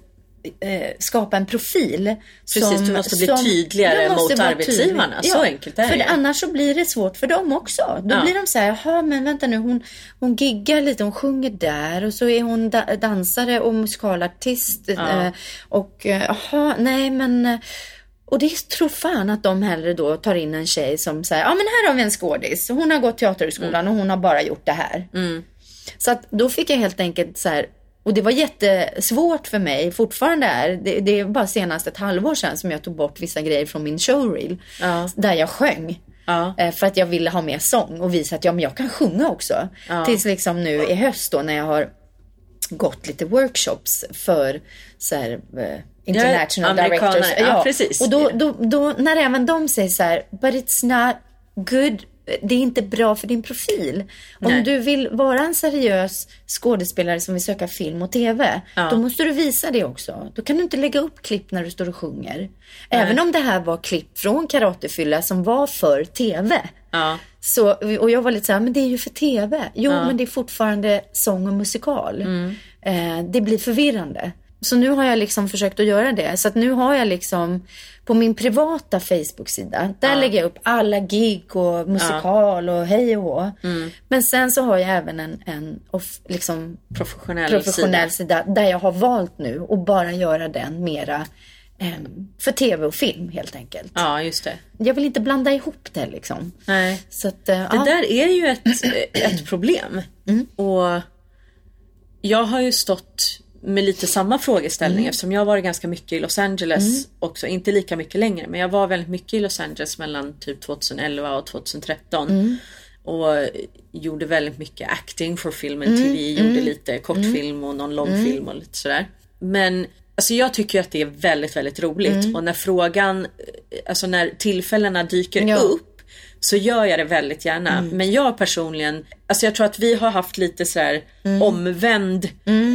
C: eh, skapa en profil.
B: Precis, du måste bli tydligare
C: måste
B: mot arbetsgivarna. Så enkelt är
C: för
B: det.
C: annars så blir det svårt för dem också. Då
B: Ja.
C: blir de så här, jaha men vänta nu, hon, hon giggar lite, hon sjunger där och så är hon da- dansare och musikalartist. Eh, och eh, jaha, nej men eh, och det tror fan att de hellre då tar in en tjej som säger, ja men här har vi en skådis. Hon har gått teaterhögskolan och hon har bara gjort det här. Så att då fick jag helt enkelt så här, och det var jättesvårt för mig, fortfarande är. Det, det är bara senast ett halvår sedan som jag tog bort vissa grejer från min showreel.
B: Ja.
C: Där jag sjöng.
B: Ja.
C: Eh, För att jag ville ha mer sång och visa att ja, men jag kan sjunga också. Tills liksom nu i höst då när jag har gått lite workshops för så här, eh, international directors.
B: Ja, precis.
C: Och då, då, då när även de säger så här, but it's not good. Det är inte bra för din profil. Om
B: Nej.
C: du vill vara en seriös skådespelare som vill söka film och TV,
B: Ja.
C: då måste du visa det också. Då kan du inte lägga upp klipp när du står och sjunger. Även om det här var klipp från Karatefylla som var för TV.
B: Ja.
C: Så, och jag var lite så här, men det är ju för TV. Jo, men det är fortfarande sång och musikal.
B: Mm.
C: Eh, det blir förvirrande. Så nu har jag liksom försökt att göra det. Så nu har jag liksom på min privata Facebook-sida, där lägger jag upp alla gig och musikal och hej och hå.
B: Mm.
C: Men sen så har jag även en, en off, liksom
B: Professionell,
C: professionell
B: sida.
C: sida där jag har valt nu att bara göra den mera em, för TV och film helt enkelt.
B: Ja, just det.
C: Jag vill inte blanda ihop det liksom.
B: Nej.
C: Så att, eh,
B: Det
C: ja.
B: där är ju ett, ett problem. Och jag har ju stått med lite samma frågeställning eftersom jag har varit ganska mycket i Los Angeles också. Inte lika mycket längre men jag var väldigt mycket i Los Angeles mellan typ 2011 och 2013. Och gjorde väldigt mycket acting för filmen TV. Gjorde lite kortfilm och någon långfilm och lite sådär. Men alltså jag tycker att det är väldigt, väldigt roligt. Och när frågan, alltså när tillfällena dyker
C: Ja.
B: upp så gör jag det väldigt gärna. Men jag personligen, alltså jag tror att vi har haft lite så här omvänd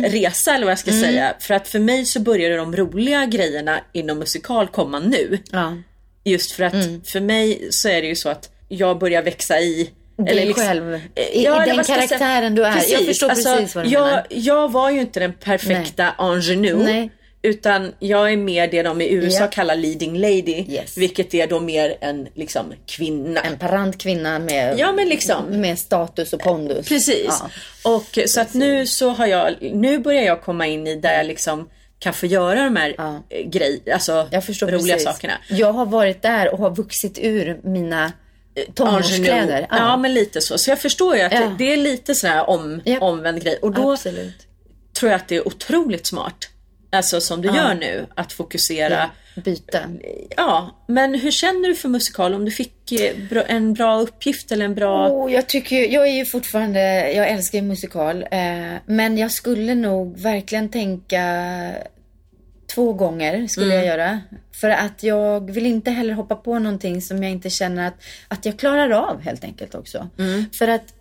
B: resa eller vad jag ska säga. För att för mig så började de roliga grejerna inom musikal komma nu.
C: Ja.
B: Just för att för mig så är det ju så att jag börjar växa i
C: Dig själv. I- i
B: eller
C: den karaktären du är. Jag förstår precis vad du
B: jag,
C: menar.
B: Jag var ju inte den perfekta ingenue. Utan jag är mer det de i USA
C: Ja.
B: kallar leading lady.
C: Yes.
B: Vilket är då mer en liksom kvinna.
C: En parant kvinna med,
B: Ja, men liksom.
C: med status och pondus.
B: Precis.
C: Ja.
B: Och så att nu så har jag, nu börjar jag komma in i där jag liksom kan få göra de här
C: Ja.
B: ja. grejer, alltså roliga
C: precis.
B: sakerna.
C: Jag har varit där och har vuxit ur mina tonårskläder.
B: Ingenue. Ja. men lite så. Så jag förstår ju att
C: Ja.
B: det, är lite sån här om,
C: Ja.
B: omvänd grej. Och då
C: Absolut.
B: tror jag att det är otroligt smart. Alltså som du gör nu, att fokusera.
C: Byta.
B: Ja, men hur känner du för musikal? Om du fick eh, en bra uppgift eller en bra...
C: Oh, jag, tycker, jag är ju fortfarande, jag älskar musikal. Eh, men jag skulle nog verkligen tänka två gånger skulle jag göra. För att jag vill inte heller hoppa på någonting som jag inte känner att, att jag klarar av helt enkelt också. För att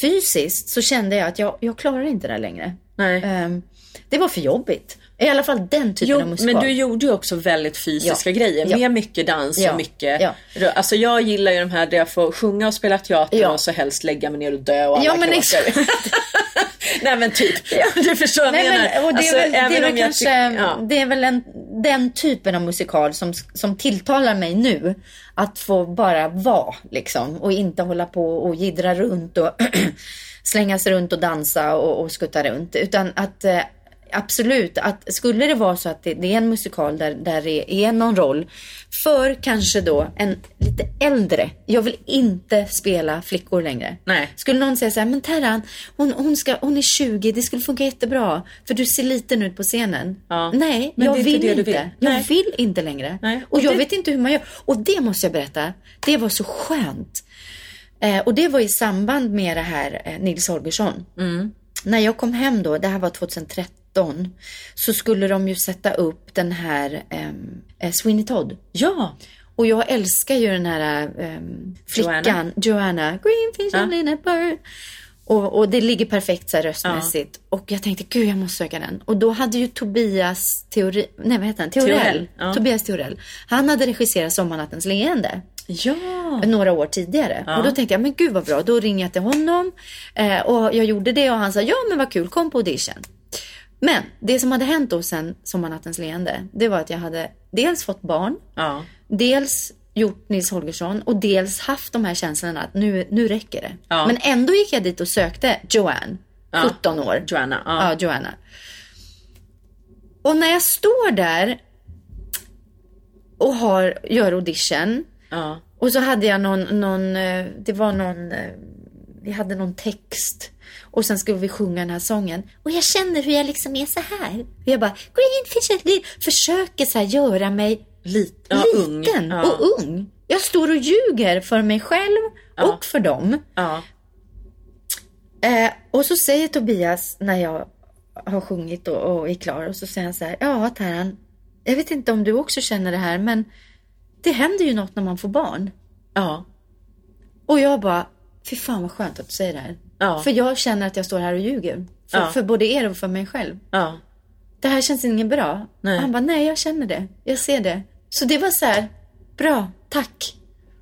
C: fysiskt så kände jag att jag, jag klarar inte det längre.
B: Nej.
C: Ehm, det var för jobbigt. I alla fall den typen
B: Jo,
C: av musikal.
B: men du gjorde ju också väldigt fysiska
C: Ja.
B: grejer.
C: Ja.
B: Med mycket dans
C: Ja.
B: och mycket...
C: Ja.
B: Alltså jag gillar ju de här där jag får sjunga och spela teater
C: Ja.
B: och så helst lägga mig ner och dö och alla
C: Ja, men. <laughs>
B: Nej men typ. <laughs> Du förstår vad jag menar.
C: det, är väl, en, den typen av musikal som, som tilltalar mig nu. Att få bara vara liksom och inte hålla på och jiddra runt och <clears throat> slänga sig runt och dansa och, och skutta runt. Utan att eh, absolut, att skulle det vara så att det, det är en musikal där, där det är någon roll för kanske då en lite äldre. Jag vill inte spela flickor längre.
B: Nej.
C: Skulle någon säga så här, men Terran, hon, hon, ska, hon är 20, det skulle funka jättebra. För du ser liten ut på scenen.
B: Ja.
C: Nej,
B: Men
C: jag
B: inte
C: vill inte.
B: vill.
C: Jag
B: Nej.
C: vill inte längre.
B: Nej.
C: Och
B: Och
C: jag
B: det-
C: vet inte hur man gör. Och det måste jag berätta. Det var så skönt. Eh, och det var i samband med det här eh, Nils Holgersson.
B: Mm.
C: När jag kom hem då, det här var 2013, så skulle de ju sätta upp den här ehm, eh, Sweeney Todd.
B: ja.
C: Och jag älskar ju den här ehm, flickan,
B: Joanna.
C: Joanna. Greenfish
B: Ja.
C: Bird. Och, och det ligger perfekt så här röstmässigt. Och jag tänkte, gud jag måste söka den. Och då hade ju Tobias Teori, nej vad heter han? Teorell.
B: Teorell, ja.
C: Tobias Teorell. Han hade regisserat Sommarnattens leende
B: Ja.
C: några år tidigare. Och då tänkte jag, men gud vad bra. Då ringer jag till honom. Eh, och jag gjorde det och han sa, ja men vad kul, kom på audition. Men det som hade hänt då sen Sommarnattens leende, det var att jag hade dels fått barn,
B: Ja.
C: dels gjort Nils Holgersson och dels haft de här känslorna att nu, nu räcker det.
B: Ja.
C: Men ändå gick jag dit och sökte Joanne, 17 år.
B: Joanna. Ja.
C: Joanna. Och när jag står där och har, gör audition och så hade jag någon, någon eh, det var någon, eh, vi hade någon text. Och sen skulle vi sjunga den här sången. Och jag känner hur jag liksom är så här. Och jag bara, green fish and green. Försöker så här göra mig
B: Lit, ja, ung.
C: liten
B: Ja.
C: och ung. Jag står och ljuger för mig själv och för dem.
B: Ja.
C: Eh, och så säger Tobias när jag har sjungit och, och är klar och så säger han så här, ja Terran, jag vet inte om du också känner det här men det händer ju något när man får barn.
B: Ja.
C: Och jag bara, fy fan vad skönt att du säger det här.
B: Ja.
C: För jag känner att jag står här och ljuger. För,
B: Ja.
C: för både er och för mig själv.
B: Ja.
C: Det här känns inget bra.
B: Nej.
C: Han bara, nej jag känner det. Jag ser det. Så det var så här, bra, tack.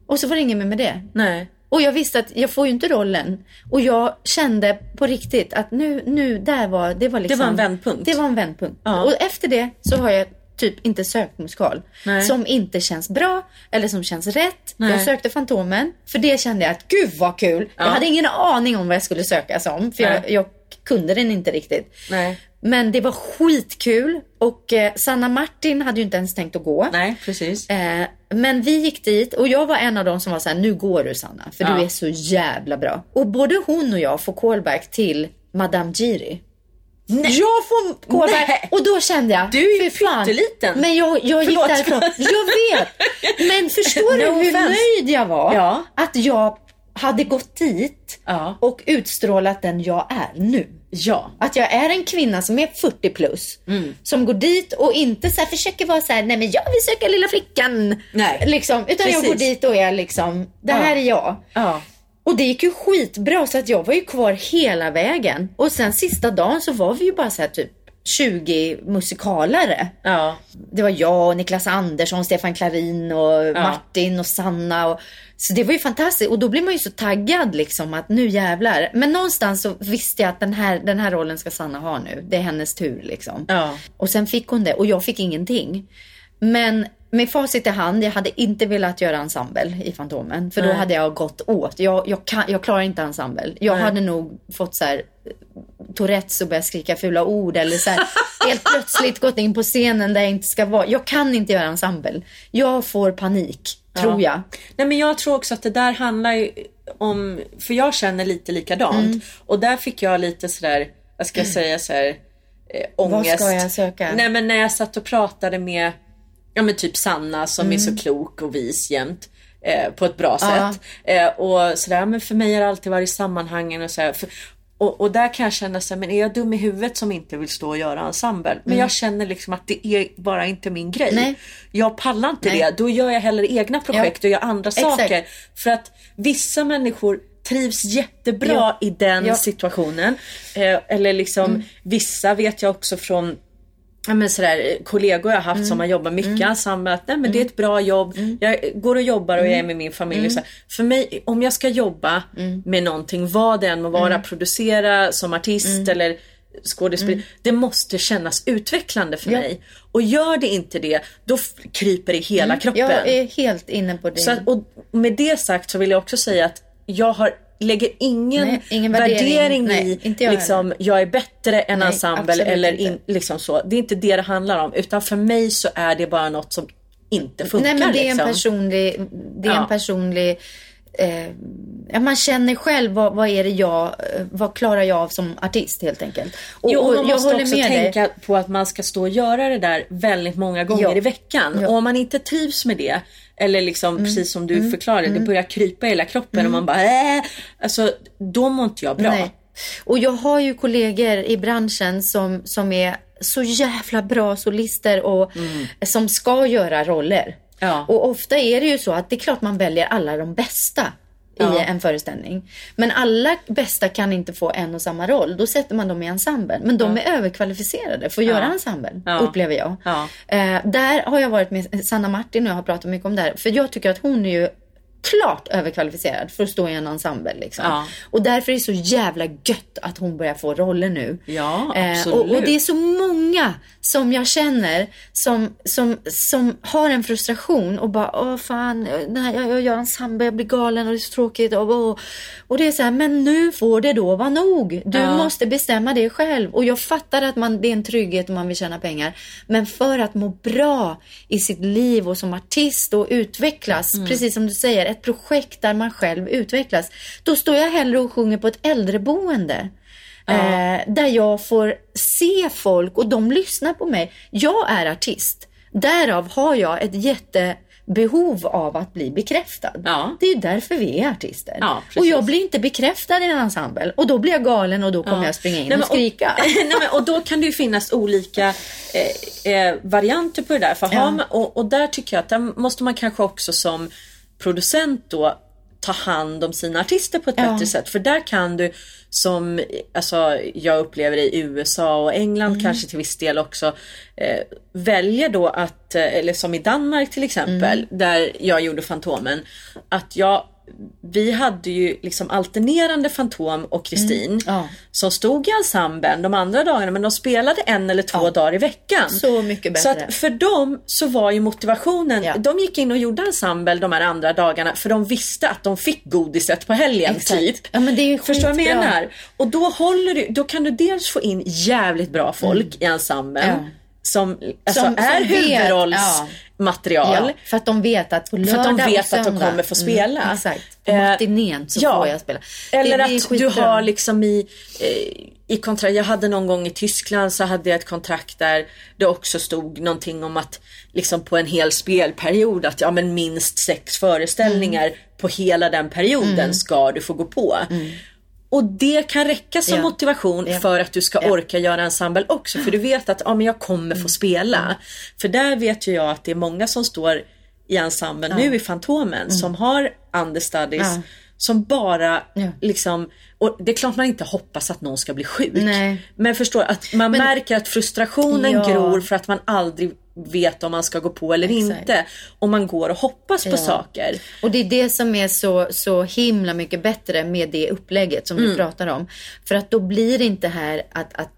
C: Och så var det inget mer med det.
B: Nej.
C: Och jag visste att jag får ju inte rollen. Och jag kände på riktigt att nu, nu, där var, det var liksom.
B: Det var en vändpunkt.
C: Det var en vändpunkt.
B: Ja.
C: Och efter det så har jag typ inte sökt musikal.
B: Nej.
C: Som inte känns bra eller som känns rätt.
B: Nej.
C: Jag sökte Fantomen. För det kände jag att gud vad kul. Jag hade ingen aning om vad jag skulle söka som. För jag, jag kunde den inte riktigt.
B: Nej.
C: Men det var skitkul. Och eh, Sanna Martin hade ju inte ens tänkt att gå.
B: Nej, precis.
C: Eh, men vi gick dit och jag var en av dem som var så här: nu går du Sanna, för
B: Ja.
C: du är så jävla bra. Och både hon och jag får callback till Madame Giri.
B: Nej.
C: Jag får callback
B: Nej.
C: och då kände jag,
B: Du är ju pytteliten.
C: Men jag, jag gick
B: Förlåt.
C: därifrån. Jag vet. <laughs> Men förstår du
B: No
C: hur
B: offense.
C: nöjd jag var?
B: Ja.
C: Att jag hade gått dit
B: Ja.
C: och utstrålat den jag är nu.
B: Ja.
C: Att jag är en kvinna som är 40 plus.
B: Mm.
C: Som går dit och inte så här försöker vara så här, nej men jag vill söka lilla flickan.
B: Nej.
C: Liksom, utan jag
B: Precis.
C: går dit och är liksom, det
B: Ja.
C: här är jag.
B: Ja.
C: Och det gick ju skitbra så att jag var ju kvar hela vägen. Och sen sista dagen så var vi ju bara så här typ 20 musikalare.
B: Ja.
C: Det var jag, och Niklas Andersson, Stefan Klarin och Martin och Sanna. Och, så det var ju fantastiskt. Och då blir man ju så taggad liksom att nu jävlar. Men någonstans så visste jag att den här, den här rollen ska Sanna ha nu. Det är hennes tur liksom.
B: Ja.
C: Och sen fick hon det och jag fick ingenting. Men med facit i hand, jag hade inte velat göra ensemble i Fantomen. För då
B: Nej.
C: hade jag gått åt. Jag, jag, kan, jag klarar inte ensemble. Jag
B: Nej.
C: hade nog fått så här Tourettes och börjat skrika fula ord eller så här, <laughs> helt plötsligt gått in på scenen där jag inte ska vara. Jag kan inte göra ensemble. Jag får panik, tror jag.
B: Nej men jag tror också att det där handlar ju om, för jag känner lite likadant.
C: Mm.
B: Och där fick jag lite sådär, vad ska jag säga såhär, eh, ångest.
C: ska jag söka?
B: Nej men när jag satt och pratade med, ja men typ Sanna som är så klok och vis jämt. Eh, på ett bra
C: Mm. Ja.
B: sätt. Eh, och sådär, men för mig har det alltid varit i sammanhangen och sådär. För, och, och där kan jag känna så här, men är jag dum i huvudet som inte vill stå och göra ensemble? Men jag känner liksom att det är bara inte min grej.
C: Mm. Nej.
B: Jag pallar inte
C: Nej.
B: det. Då gör jag hellre egna projekt och gör andra
C: Exakt.
B: saker. För att vissa människor trivs jättebra
C: Ja.
B: i den
C: Ja.
B: situationen. Eh, eller liksom vissa vet jag också från Ja, men sådär, eh, kollegor jag har haft som har jobbat mycket i ensemble, att nej, men det är ett bra jobb, jag går och jobbar och jag är med min familj. Och så här. För mig, om jag ska jobba med någonting, vad det än må vara, producera som artist eller skådespelare, det måste kännas utvecklande för
C: Ja.
B: mig. Och gör det inte det, då kryper det i hela kroppen.
C: Jag är helt inne på det.
B: Så att, och med det sagt så vill jag också säga att jag har, lägger ingen,
C: Nej, ingen
B: värdering,
C: värdering. Nej,
B: i
C: jag
B: liksom, jag är bättre än
C: Nej,
B: ensemble eller in, liksom så. Det är inte det det handlar om utan för mig så är det bara något som inte funkar.
C: Nej men det är en
B: liksom.
C: personlig, det är
B: Ja.
C: en personlig eh, man känner själv vad, vad är det jag, eh, vad klarar jag av som artist helt enkelt. Och,
B: Jo, och man
C: jag
B: måste också
C: med dig.
B: tänka på att man ska stå och göra det där väldigt många gånger
C: Ja.
B: i veckan.
C: Ja.
B: Och om man inte trivs med det, eller liksom precis som du förklarade, det börjar krypa i hela kroppen och man bara äh, alltså då mår inte jag bra.
C: Nej. Och jag har ju kollegor i branschen som, som är så jävla bra solister och som ska göra roller.
B: Mm. Ja.
C: Och ofta är det ju så att det är klart man väljer alla de bästa
B: Ja.
C: i en föreställning. Men alla bästa kan inte få en och samma roll. Då sätter man dem i ensemble. Men de är överkvalificerade för att göra ensemble,
B: Ja.
C: upplever jag.
B: Ja.
C: Eh, där har jag varit med Sanna Martin och jag har pratat mycket om det här. För jag tycker att hon är ju klart överkvalificerad för att stå i en ensemble. Liksom.
B: Ja.
C: Och därför är det så jävla gött att hon börjar få roller nu.
B: Ja,
C: Eh, och, och det är så många som jag känner som, som, som har en frustration och bara åh fan, nej, jag, jag gör ensemble, jag blir galen och det är så tråkigt. Och, och, och det är så här, men nu får det då vara nog. Du
B: Ja.
C: måste bestämma det själv. Och jag fattar att man, det är en trygghet om man vill tjäna pengar. Men för att må bra i sitt liv och som artist och utvecklas,
B: Mm.
C: precis som du säger, ett projekt där man själv utvecklas. Då står jag hellre och sjunger på ett äldreboende. Eh, där jag får se folk och de lyssnar på mig. Jag är artist. Därav har jag ett jättebehov av att bli bekräftad.
B: Ja.
C: Det är därför vi är artister.
B: Ja,
C: och jag blir inte bekräftad i en ensemble. Och då blir jag galen och då kommer jag springa in
B: Nej,
C: och skrika.
B: Och, <laughs> nej, och då kan det ju finnas olika eh, eh, varianter på det där. För
C: Ja.
B: man, och, och där tycker jag att där måste man kanske också som producent då ta hand om sina artister på ett
C: Ja.
B: bättre sätt. För där kan du som alltså, jag upplever i USA och England
C: Mm.
B: kanske till viss del också eh, välja då att, eh, eller som i Danmark till exempel
C: Mm.
B: där jag gjorde Fantomen, att jag vi hade ju liksom alternerande Fantom och Kristin
C: Mm. Ja.
B: som stod i ensemblen de andra dagarna men de spelade en eller två dagar i veckan.
C: Så mycket
B: Så
C: bättre.
B: att för dem så var ju motivationen,
C: Ja.
B: de gick in och gjorde ensemble de här andra dagarna för de visste att de fick godiset på helgen
C: Exakt.
B: typ.
C: Ja, men det är ju
B: Förstår du vad jag menar? Och då håller du, då kan du dels få in jävligt bra folk i ensemblen
C: Mm. Ja.
B: som, alltså
C: Som-
B: är
C: som vet,
B: huvudrollsmaterial.
C: Ja, för att de vet att på
B: För
C: lördag
B: att de vet att de kommer få spela.
C: Mm, exakt. På
B: Eh,
C: matinén så
B: ja.
C: får jag spela.
B: Eller att du har liksom i, eh, i kontrakt, jag hade någon gång i Tyskland så hade jag ett kontrakt där det också stod någonting om att liksom på en hel spelperiod att ja men minst sex föreställningar
C: Mm.
B: på hela den perioden ska du få gå på. Och det kan räcka som
C: Ja.
B: motivation
C: Ja.
B: för att du ska
C: Ja.
B: orka göra ensemble också. För du vet att ja, men jag kommer
C: Mm.
B: få spela. För där vet ju jag att det är många som står i ensemblen nu i Fantomen som har understudies
C: Mm. Ja.
B: Som bara
C: Ja.
B: liksom och det är klart man inte hoppas att någon ska bli sjuk.
C: Nej.
B: Men förstår att man
C: Men-
B: märker att frustrationen
C: Ja.
B: gror för att man aldrig vet om man ska gå på eller
C: Exakt.
B: inte. Och man går och hoppas på
C: Ja.
B: saker.
C: Och det är det som är så, så himla mycket bättre med det upplägget som
B: Mm.
C: du pratar om. För att då blir det inte här att, att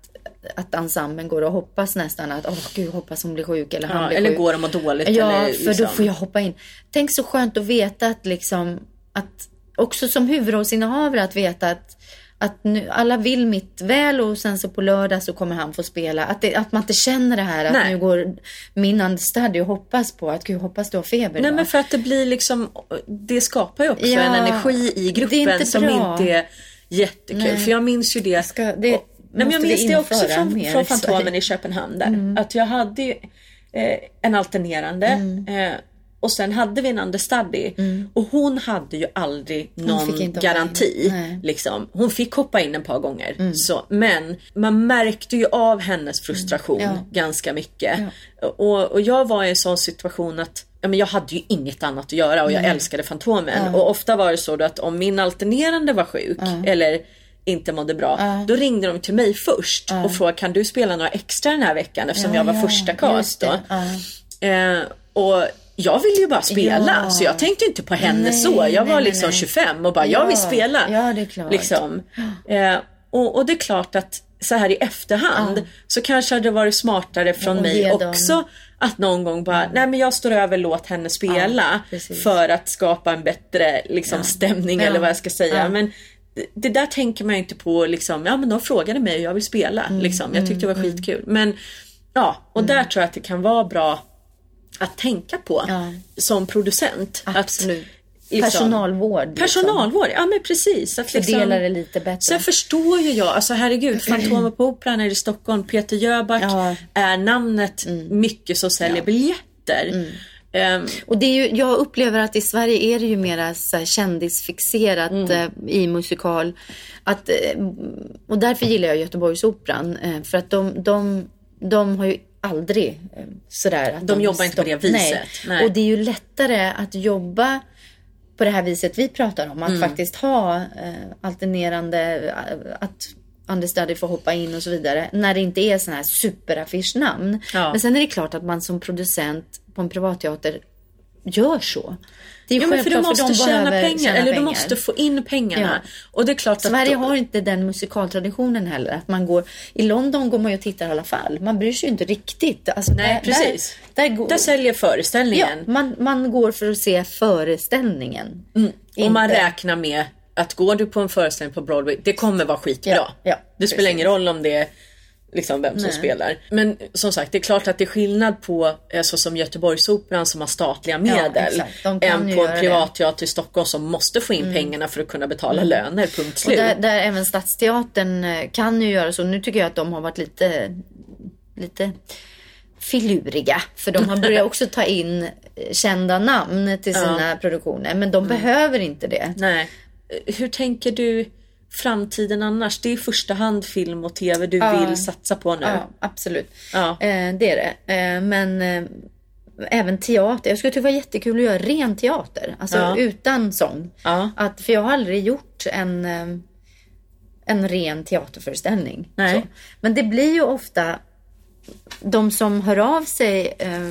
C: att ensemblen går och hoppas nästan att åh gud hoppas hon blir sjuk eller han
B: Ja,
C: blir
B: eller
C: sjuk.
B: går de och dåligt.
C: Ja,
B: eller
C: för
B: liksom.
C: då får jag hoppa in. Tänk så skönt att veta att liksom att också som huvudrollsinnehavare att veta att att nu, alla vill mitt väl och sen så på lördag så kommer han få spela. Att, det, att man inte känner det här att
B: Nej.
C: nu går min understudy och hoppas på att gud hoppas du har feber
B: Nej
C: idag.
B: men för att det blir liksom, det skapar ju också
C: Ja,
B: en energi i gruppen
C: inte
B: som inte är jättekul.
C: Nej.
B: För jag minns ju det.
C: Ska- det
B: och, nej, men jag minns det också från, från Fantomen i Köpenhamn där. Att jag hade ju eh, en alternerande eh, och sen hade vi en understudy och hon hade ju aldrig någon garanti. Liksom. Hon fick hoppa in ett par gånger. Så, men man märkte ju av hennes frustration
C: Ja.
B: ganska mycket. Och, och jag var i en sån situation att ja, men jag hade ju inget annat att göra och jag älskade Fantomen. Och ofta var det så att om min alternerande var sjuk eller inte mådde bra, då ringde de till mig först och frågade kan du spela några extra den här veckan eftersom jag var
C: ja,
B: första cast då.
C: det.
B: Eh, och jag ville ju bara spela
C: Ja.
B: så jag tänkte inte på henne
C: Nej,
B: så. Jag
C: nej,
B: var liksom
C: nej.
B: 25 och bara jag vill
C: Ja,
B: spela.
C: ja, det är klart.
B: Liksom. Eh, och, och det är klart att så här i efterhand så kanske hade det varit smartare från
C: Och
B: mig
C: ge dem-
B: också att någon gång bara, nej men jag står över, låt henne spela för att skapa en bättre liksom, stämning
C: Ja.
B: eller vad jag ska säga.
C: Ja.
B: Men det- det där tänker man ju inte på liksom, ja men de frågade mig och jag vill spela.
C: Mm,
B: Liksom. Jag tyckte det var skitkul. Men ja, och där tror jag att det kan vara bra att tänka på
C: Ja.
B: som producent.
C: Absolut.
B: Att, liksom,
C: Personalvård. liksom.
B: Personalvård, ja men precis. Att liksom,
C: Fördela det lite bättre.
B: Sen förstår ju jag, alltså herregud, <clears throat> Fantomen på Operan är i Stockholm, Peter Jöback
C: Ja. Mm.
B: är namnet mycket som säljer biljetter. Ehm,
C: Och det är ju, jag upplever att i Sverige är det ju mera så kändisfixerat
B: Mm.
C: eh, i musikal. Att, eh, och därför gillar jag Göteborgsoperan. Eh, för att de, de, de har ju aldrig eh, sådär. Att
B: De jobbar inte på det viset.
C: Nej.
B: Nej.
C: Och det är ju lättare att jobba på det här viset vi pratar om. Att
B: Mm.
C: faktiskt ha eh, alternerande, eh, att understudy får hoppa in och så vidare. När det inte är sådana här superaffischnamn.
B: Ja.
C: Men sen är det klart att man som producent på en privatteater gör så. Det är
B: ja men för
C: självklart,
B: måste
C: de
B: tjäna pengar, eller
C: pengar.
B: måste få in pengarna.
C: Ja.
B: Och det är klart att
C: Sverige
B: då-
C: har inte den musikaltraditionen heller. Att man går, I London går man ju och tittar i alla fall. Man bryr sig ju inte riktigt. Alltså,
B: Nej, precis.
C: Där, där, går,
B: Där säljer
C: ja,
B: föreställningen.
C: man, man går för att se föreställningen.
B: Och man räknar med att går du på en föreställning på Broadway, det kommer vara skitbra.
C: Ja, ja,
B: det spelar
C: precis.
B: ingen roll om det är liksom vem som
C: Nej.
B: spelar. Men som sagt, det är klart att det är skillnad på eh, så som Göteborgsoperan som har statliga medel
C: kan
B: än på en
C: det.
B: privatteater i Stockholm som måste få in pengarna för att kunna betala löner, punkt
C: Och
B: slut.
C: där, där även Stadsteatern eh, kan ju göra så. Nu tycker jag att de har varit lite, lite filuriga. För de har börjat också ta in eh, kända namn till sina produktioner. Men de behöver inte det.
B: Nej. Hur tänker du framtiden annars? Det är i första hand film och tv du
C: Ja.
B: vill satsa på nu.
C: Ja, absolut.
B: Ja.
C: Eh, det är det. Eh, men eh, även teater. Jag skulle tycka det var jättekul att göra ren teater. Alltså
B: Ja.
C: utan sång. Att, för jag har aldrig gjort en, eh, en ren teaterföreställning.
B: Nej.
C: Så. Men det blir ju ofta de som hör av sig eh,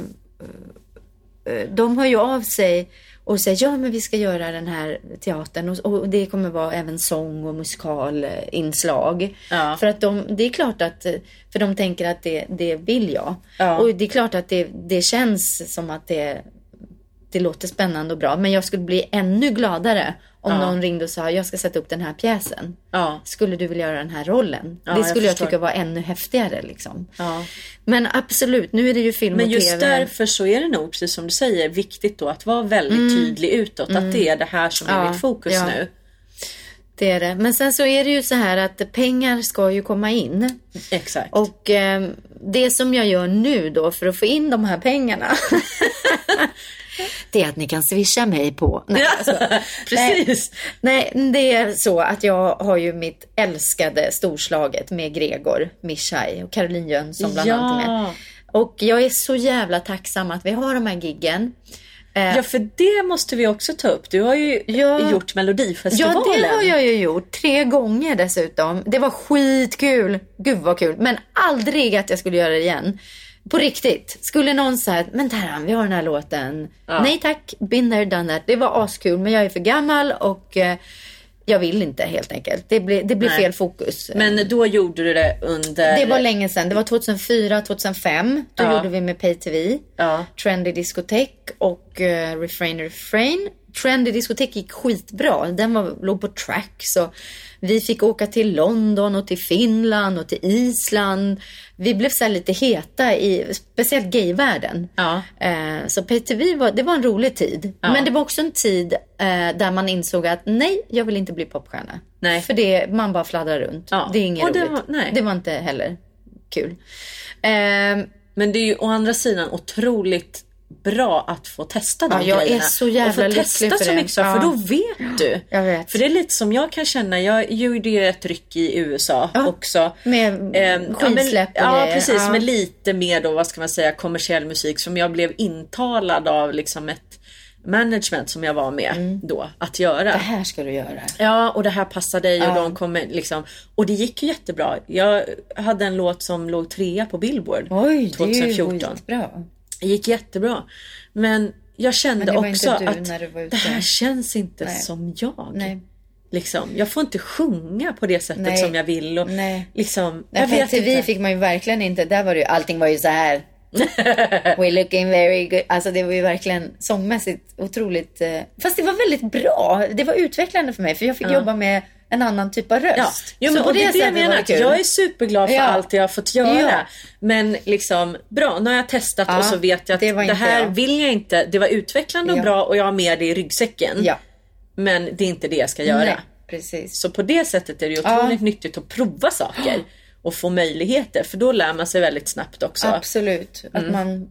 C: eh, de hör ju av sig och säger ja men vi ska göra den här teatern och, och det kommer vara även sång och musikalinslag.
B: Ja.
C: För att de, det är klart att, för de tänker att det, det vill jag.
B: Ja.
C: Och det är klart att det, det känns som att det, det låter spännande och bra. Men jag skulle bli ännu gladare om
B: Ja.
C: någon ringde och sa jag ska sätta upp den här pjäsen.
B: Ja.
C: Skulle du vilja göra den här rollen?
B: Ja,
C: det
B: jag
C: skulle jag,
B: förstår.
C: tycka var ännu häftigare. Liksom. Men absolut, nu är det ju film
B: Men
C: och
B: just
C: tv.
B: därför så är det nog, precis som du säger, viktigt då att vara väldigt tydlig utåt. Att det är det här som är
C: Mm.
B: Mitt fokus nu.
C: Det är det. Men sen så är det ju så här att pengar ska ju komma in.
B: Exakt.
C: Och eh, det som jag gör nu då för att få in de här pengarna. <laughs> det är att ni kan swisha mig på. Nej, alltså, <laughs>
B: precis.
C: Nej, det är så att jag har ju mitt älskade storslaget med Gregor Mishai och Caroline Jönsson bland
B: Ja.
C: annat med. Och jag är så jävla tacksam att vi har de här giggen. Eh,
B: Ja, för det måste vi också ta upp. Du har ju
C: Ja.
B: gjort Melodifestivalen.
C: Ja, det har jag ju gjort. Tre gånger dessutom. Det var skitkul. Gud vad kul. Men aldrig att jag skulle göra det igen. På riktigt. Skulle någon säga, men Taran, vi har den här låten.
B: Ja.
C: Nej tack, been there, done that. Det var askul, men jag är för gammal och eh, jag vill inte helt enkelt. Det blir, det blir
B: Nej.
C: fel fokus.
B: Men då gjorde du det under...
C: det var länge sedan. Det var 2004, 2005. Då
B: Ja.
C: gjorde vi med PayTV.
B: Ja.
C: Trendy diskotek och uh, Refrain Refrain. Trendy diskotek gick skitbra. Den var, låg på track. Så vi fick åka till London och till Finland och till Island. Vi blev så lite heta i speciellt gayvärlden.
B: Ja.
C: Eh, så PayTV var, det var en rolig tid.
B: Ja.
C: Men det var också en tid eh, där man insåg att nej, jag vill inte bli popstjärna.
B: Nej.
C: För det, man bara fladdrar runt.
B: Ja.
C: Det är inget
B: Och
C: roligt.
B: var- nej.
C: det var inte heller kul. Eh,
B: Men det är ju å andra sidan otroligt bra att få testa de
C: Ja, jag är så jävla
B: och få testa så mycket så,
C: Ja.
B: för då vet du.
C: Jag vet.
B: För det är lite som jag kan känna, jag gjorde ju ett ryck i USA
C: Ja,
B: också.
C: med
B: Ehm,
C: skivsläpp och
B: ja, men, ja precis,
C: Ja.
B: med lite mer då, vad ska man säga, kommersiell musik som jag blev intalad av liksom ett management som jag var med då att göra.
C: Mm. Det här ska du göra.
B: Ja, och det här passar dig och
C: Ja.
B: de kommer liksom. Och det gick ju jättebra. Jag hade en låt som låg trea på Billboard
C: Oj, det är ju
B: 2014. Gick jättebra. Men jag kände
C: Men
B: också att det här känns inte
C: Nej.
B: som jag.
C: Nej.
B: Liksom, jag får inte sjunga på det sättet
C: Nej.
B: som jag vill. Och
C: Nej.
B: Liksom,
C: Nej,
B: jag vet
C: TV
B: inte.
C: fick man ju verkligen inte. Där var det ju, allting var ju så här. <laughs> We're looking very good. Alltså det var ju verkligen sångmässigt otroligt. Eh, fast det var väldigt bra. Det var utvecklande för mig för jag fick jobba med en annan typ av röst.
B: Ja, jo,
C: Så
B: men
C: på
B: och det är det jag menar. Jag är superglad för
C: Ja.
B: allt jag har fått göra.
C: Ja.
B: Men liksom, bra, nu har jag testat
C: Ja,
B: och så vet jag att
C: det
B: det, här
C: jag.
B: vill jag inte. Det var utvecklande och
C: Ja.
B: bra och jag har med det i ryggsäcken.
C: Ja,
B: Men det är inte det jag ska göra.
C: nej, precis.
B: Så på det sättet är det ju otroligt nyttigt att prova saker och få möjligheter. För då lär man sig väldigt snabbt också.
C: Absolut.
B: Mm.
C: Att man,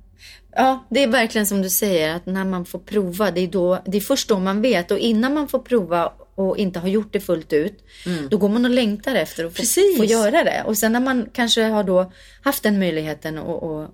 C: ja, det är verkligen som du säger att när man får prova, det är, då, det är först då man vet. Och innan man får prova och inte har gjort det fullt ut, då går man och längtar efter att få,
B: Mm.
C: Få göra det. Och sen när man kanske har då haft den möjligheten och, och eh,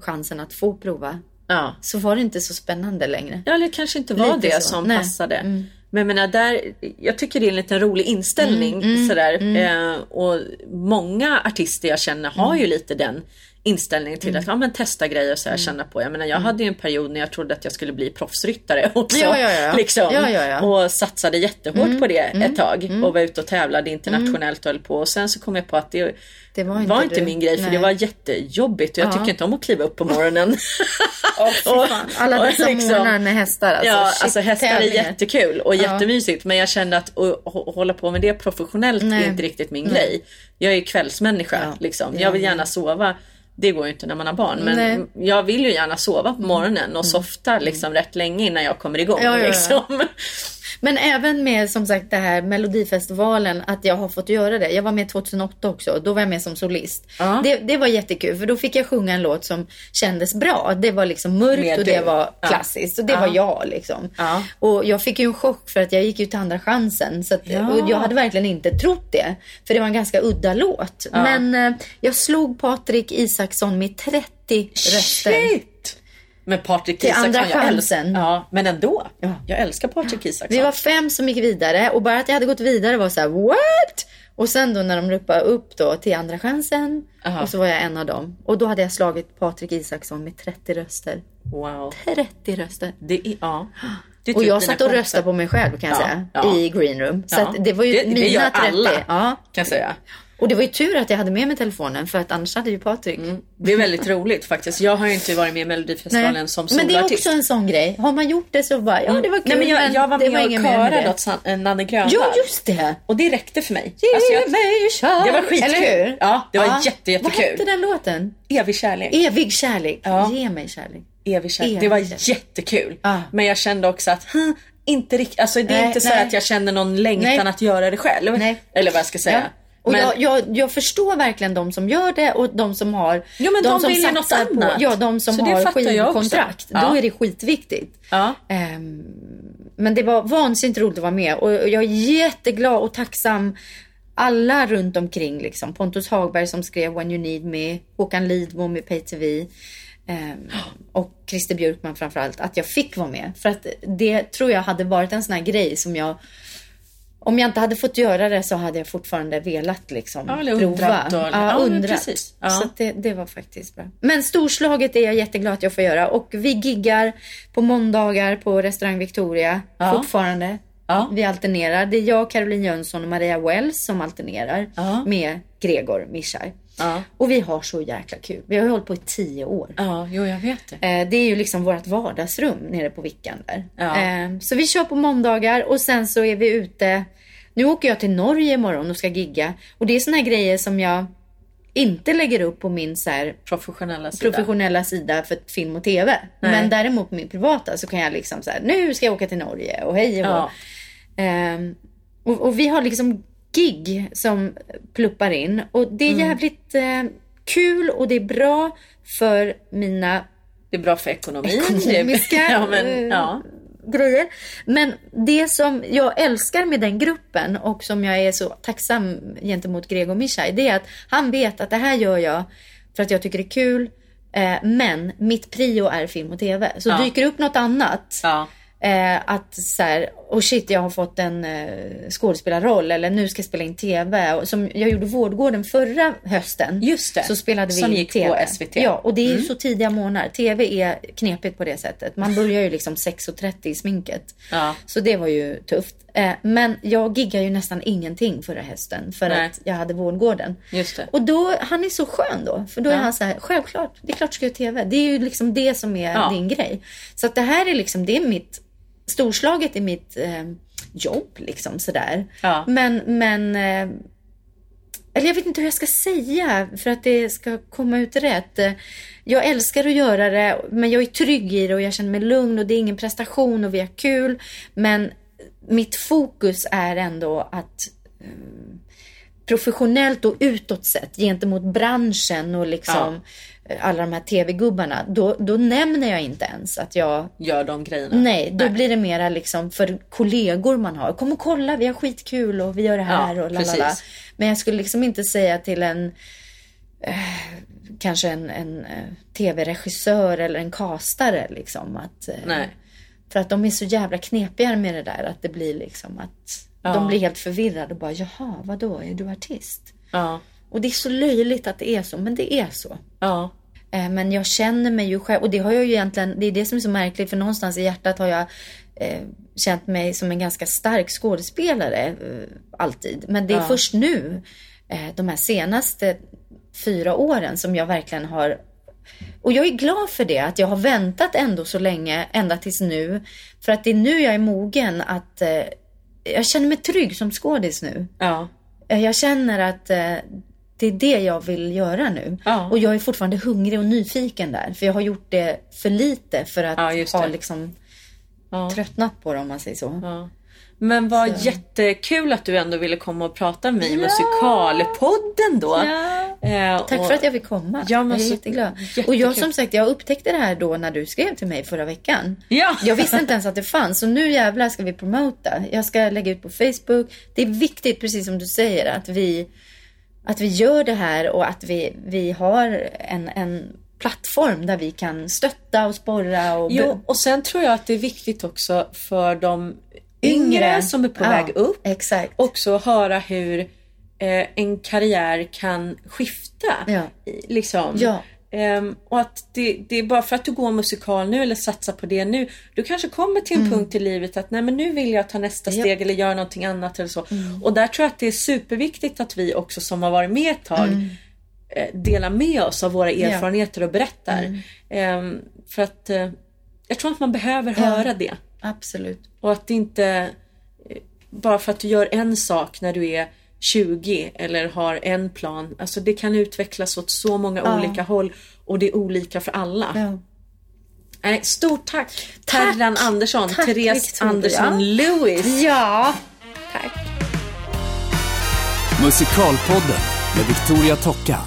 C: chansen att få prova,
B: Ja.
C: så var det inte så spännande längre.
B: Ja, eller kanske inte var
C: Lite
B: det
C: så.
B: som
C: Nej.
B: passade.
C: Mm.
B: Men jag menar, där, jag tycker det är en liten rolig inställning.
C: Mm,
B: sådär. Eh, och många artister jag känner har
C: Mm.
B: ju lite den inställningen till att ja, men testa grejer och så
C: Mm.
B: här, känna på. Jag menar, jag hade ju en period när jag trodde att jag skulle bli proffsryttare <laughs> också.
C: Ja, ja, ja.
B: Liksom. Och satsade jättehårt på det ett tag och var ute och tävlade internationellt och höll på. Och sen så kom jag på att det,
C: Det var
B: var
C: inte
B: inte
C: du.
B: min grej för
C: Nej.
B: det var jättejobbigt och jag
C: Ja.
B: tycker inte om att kliva upp på morgonen. <laughs>
C: Fy
B: Och-.
C: Alla dessa
B: liksom-
C: morgnar med hästar. Alltså,
B: ja,
C: shit,
B: alltså hästar är jättekul och jättemysigt men jag kände att hålla på med det professionellt
C: Nej.
B: är inte riktigt min grej. Jag är ju kvällsmänniska liksom.
C: Ja,
B: Jag vill gärna sova. Det går ju inte när man har barn men
C: Nej.
B: jag vill ju gärna sova på morgonen och softa liksom rätt länge innan jag kommer igång.
C: Ja, ja, ja.
B: Liksom.
C: Men även med som sagt det här Melodifestivalen, att jag har fått göra det. Jag var med 2008 också, då var jag med som solist.
B: Ja.
C: Det, det var jättekul för då fick jag sjunga en låt som kändes bra. Det var liksom mörkt
B: Med
C: och det
B: du.
C: var
B: Ja.
C: klassiskt och det
B: Ja.
C: var jag liksom.
B: Ja.
C: Och jag fick ju en chock för att jag gick ju till andra chansen. Så att,
B: Ja.
C: och jag hade verkligen inte trott det. För det var en ganska udda låt. Men eh, jag slog Patrik Isaksson med 30 röster.
B: Shit! Men Patrik
C: Till
B: Isaksson,
C: andra chansen.
B: ja, men ändå.
C: Ja.
B: Jag älskar Patrik Isaksson.
C: Vi var fem som gick vidare och bara att jag hade gått vidare var så här: what? Och sen då när de ropade upp då till andra chansen
B: Aha.
C: och så var jag en av dem. Och då hade jag slagit Patrik Isaksson med 30 röster.
B: Wow.
C: 30 röster.
B: Det är, ja. Det är
C: Och
B: typ
C: jag satt och röstade på mig själv kan jag
B: Ja,
C: säga.
B: ja.
C: I greenroom. Så det var ju
B: Det- det
C: mina
B: gör
C: 30.
B: alla.
C: Ja.
B: Kan jag säga.
C: Och det var ju tur att jag hade med mig telefonen för att annars hade ju Patrik.
B: Det är väldigt roligt faktiskt. Jag har ju inte varit med i Melodifestivalen som
C: Men det är också en sån grej. Har man gjort det så bara, ja det var kul
B: Nej, men jag, jag var med och körade åt Nanne Grönvall.
C: Ja just det!
B: Och det räckte för mig.
C: Ge
B: Alltså, jag,
C: mig kärlek.
B: det var skitkul.
C: Eller hur?
B: Ja, det var jätte, jättekul.
C: Vad hette den låten?
B: evig kärlek.
C: Evig kärlek.
B: Ja.
C: Ge mig kärlek.
B: Evig kärlek.
C: Evig
B: Det var jättekul.
C: Ja.
B: Men jag kände också att, inte riktigt, alltså det är
C: Nej,
B: inte så
C: nej.
B: att jag känner någon längtan
C: Nej.
B: att göra det själv.
C: Nej.
B: Eller vad jag ska säga.
C: Ja. Och
B: Men,
C: jag, jag, jag förstår verkligen de som gör det och de som har
B: Jo, men de
C: som
B: vill något annat.
C: På, ja, de som
B: Så
C: har skivkontrakt.
B: Ja.
C: Då är det skitviktigt.
B: ja.
C: Ehm, men det var vansinnigt roligt att vara med och jag är jätteglad och tacksam alla runt omkring liksom. Pontus Hagberg som skrev When You Need Me, Håkan Lidbom med PayTV ehm, och Christer Björkman framförallt, att jag fick vara med. För att det tror jag hade varit en sån här grej som jag om jag inte hade fått göra det så hade jag fortfarande velat liksom
B: Ja, eller
C: prova.
B: då, eller-
C: Ja,
B: ja,
C: undrat.
B: precis. Ja.
C: Så det, det var faktiskt bra. Men storslaget är jag jätteglad att jag får göra och vi giggar på måndagar på restaurang Victoria
B: Ja.
C: fortfarande.
B: Ja.
C: Vi alternerar. Det är jag, Caroline Jönsson och Maria Wells som alternerar med Gregor Mischai.
B: Ja.
C: Och vi har så jäkla kul. Vi har ju hållit på i tio år.
B: ja, jo jag vet det.
C: Eh, Det är ju liksom vårt vardagsrum nere på Vickan där.
B: Ja.
C: Eh, Så vi kör på måndagar och sen så är vi ute. Nu åker jag till Norge imorgon och ska gigga. Och det är såna här grejer som jag inte lägger upp på min så här
B: Professionella sida.
C: professionella sida för film och TV.
B: Nej.
C: Men däremot på min privata så kan jag liksom så här, nu ska jag åka till Norge och hej och.
B: Ja.
C: Ehm, och, och vi har liksom gig som pluppar in och det är
B: Mm.
C: jävligt eh, kul och det är bra för mina
B: Det är bra för ekonomin.
C: Ekonomiska <laughs>
B: ja, men,
C: eh,
B: ja.
C: grejer. Men det som jag älskar med den gruppen och som jag är så tacksam gentemot Gregor Mishai, det är att han vet att det här gör jag för att jag tycker det är kul. Eh, men mitt prio är film och tv. Så
B: Ja.
C: dyker upp något annat.
B: Ja.
C: Eh, att så här, oh shit jag har fått en eh, skådespelarroll eller nu ska jag spela in TV. Och som jag gjorde Vårdgården förra hösten.
B: Just det.
C: Så spelade vi
B: Som
C: in
B: gick
C: TV.
B: på SVT.
C: Ja, och det är ju så tidiga månader. TV är knepigt på det sättet. Man börjar ju liksom 6.30 i sminket.
B: Ja.
C: Så det var ju tufft. Eh, men jag giggade ju nästan ingenting förra hösten för
B: Nej.
C: att jag hade Vårdgården.
B: Just det.
C: Och då, han är så skön då. För då är
B: Ja.
C: han så här, självklart, det är klart du ska göra TV. Det är ju liksom det som är
B: Ja.
C: din grej. Så att det här är liksom, det är mitt, storslaget i mitt eh, jobb liksom sådär.
B: Ja.
C: Men, men, eh, eller jag vet inte hur jag ska säga för att det ska komma ut rätt. Eh, Jag älskar att göra det, men jag är trygg i det och jag känner mig lugn och det är ingen prestation och vi har kul. Men mitt fokus är ändå att professionellt och utåt sett gentemot branschen och liksom eh, alla de här tv-gubbarna, då, då nämner jag inte ens att jag
B: Gör de grejerna.
C: Nej, då blir det mera liksom för kollegor man har. Kom och kolla, vi har skitkul och vi gör det här
B: Ja,
C: och lalala. Men jag skulle liksom inte säga till en eh, kanske en, en eh, tv-regissör eller en kastare liksom att eh,
B: Nej.
C: för att de är så jävla knepiga med det där att det blir liksom att
B: Ja.
C: de blir helt förvirrade och bara jaha, vadå, är du artist?
B: Ja.
C: Och det är så löjligt att det är så, men det är så.
B: Ja.
C: Eh, Men jag känner mig ju själv, och det har jag ju egentligen, det är det som är så märkligt för någonstans i hjärtat har jag eh, känt mig som en ganska stark skådespelare eh, alltid. Men det är
B: Ja.
C: först nu, eh, de här senaste fyra åren som jag verkligen har och jag är glad för det, att jag har väntat ändå så länge, ända tills nu. För att det är nu jag är mogen att eh, jag känner mig trygg som skådis nu.
B: Ja.
C: Eh, Jag känner att eh, det är det jag vill göra nu.
B: Ja.
C: Och jag är fortfarande hungrig och nyfiken där. För jag har gjort det för lite för att
B: Ja,
C: ha liksom
B: Ja.
C: tröttnat på det om man säger så.
B: Men vad
C: Så.
B: jättekul att du ändå ville komma och prata med mig i. Musikalpodden då. Eh,
C: Tack
B: och-
C: för att jag fick komma.
B: Ja, men
C: jag är
B: så-
C: jätteglad.
B: jättekul.
C: Och jag som sagt, jag upptäckte det här då när du skrev till mig förra veckan.
B: Ja.
C: Jag visste inte ens att det fanns. Så nu jävlar ska vi promota. Jag ska lägga ut på Facebook. Det är viktigt, precis som du säger, att vi, att vi gör det här och att vi, vi har en, en plattform där vi kan stötta och sporra och
B: Jo, och sen tror jag att det är viktigt också för de yngre, som är på
C: Ja,
B: väg upp.
C: Exakt.
B: Också höra hur eh, en karriär kan skifta.
C: Ja.
B: Liksom.
C: Ja.
B: Ehm, och att det, det är bara för att du går musikal nu eller satsar på det nu. Du kanske kommer till en punkt i livet att nej men nu vill jag ta nästa
C: Mm. Ja.
B: steg eller göra någonting annat eller så. Och där tror jag att det är superviktigt att vi också som har varit med ett tag
C: Mm.
B: eh, delar med oss av våra erfarenheter och berättar. Ehm, för att eh, jag tror att man behöver höra det.
C: Absolut.
B: Och att det inte eh, bara för att du gör en sak när du är 20 eller har en plan. Alltså det kan utvecklas åt så många
C: Ja.
B: olika håll och det är olika för alla.
C: Ja.
B: Nej, stort tack,
C: Tack.
B: Terran Andersson,
C: Tack,
B: Therese
C: Victoria.
B: Andersson Lewis.
C: ja. Tack.
A: Musikalpodden med Victoria Tocka.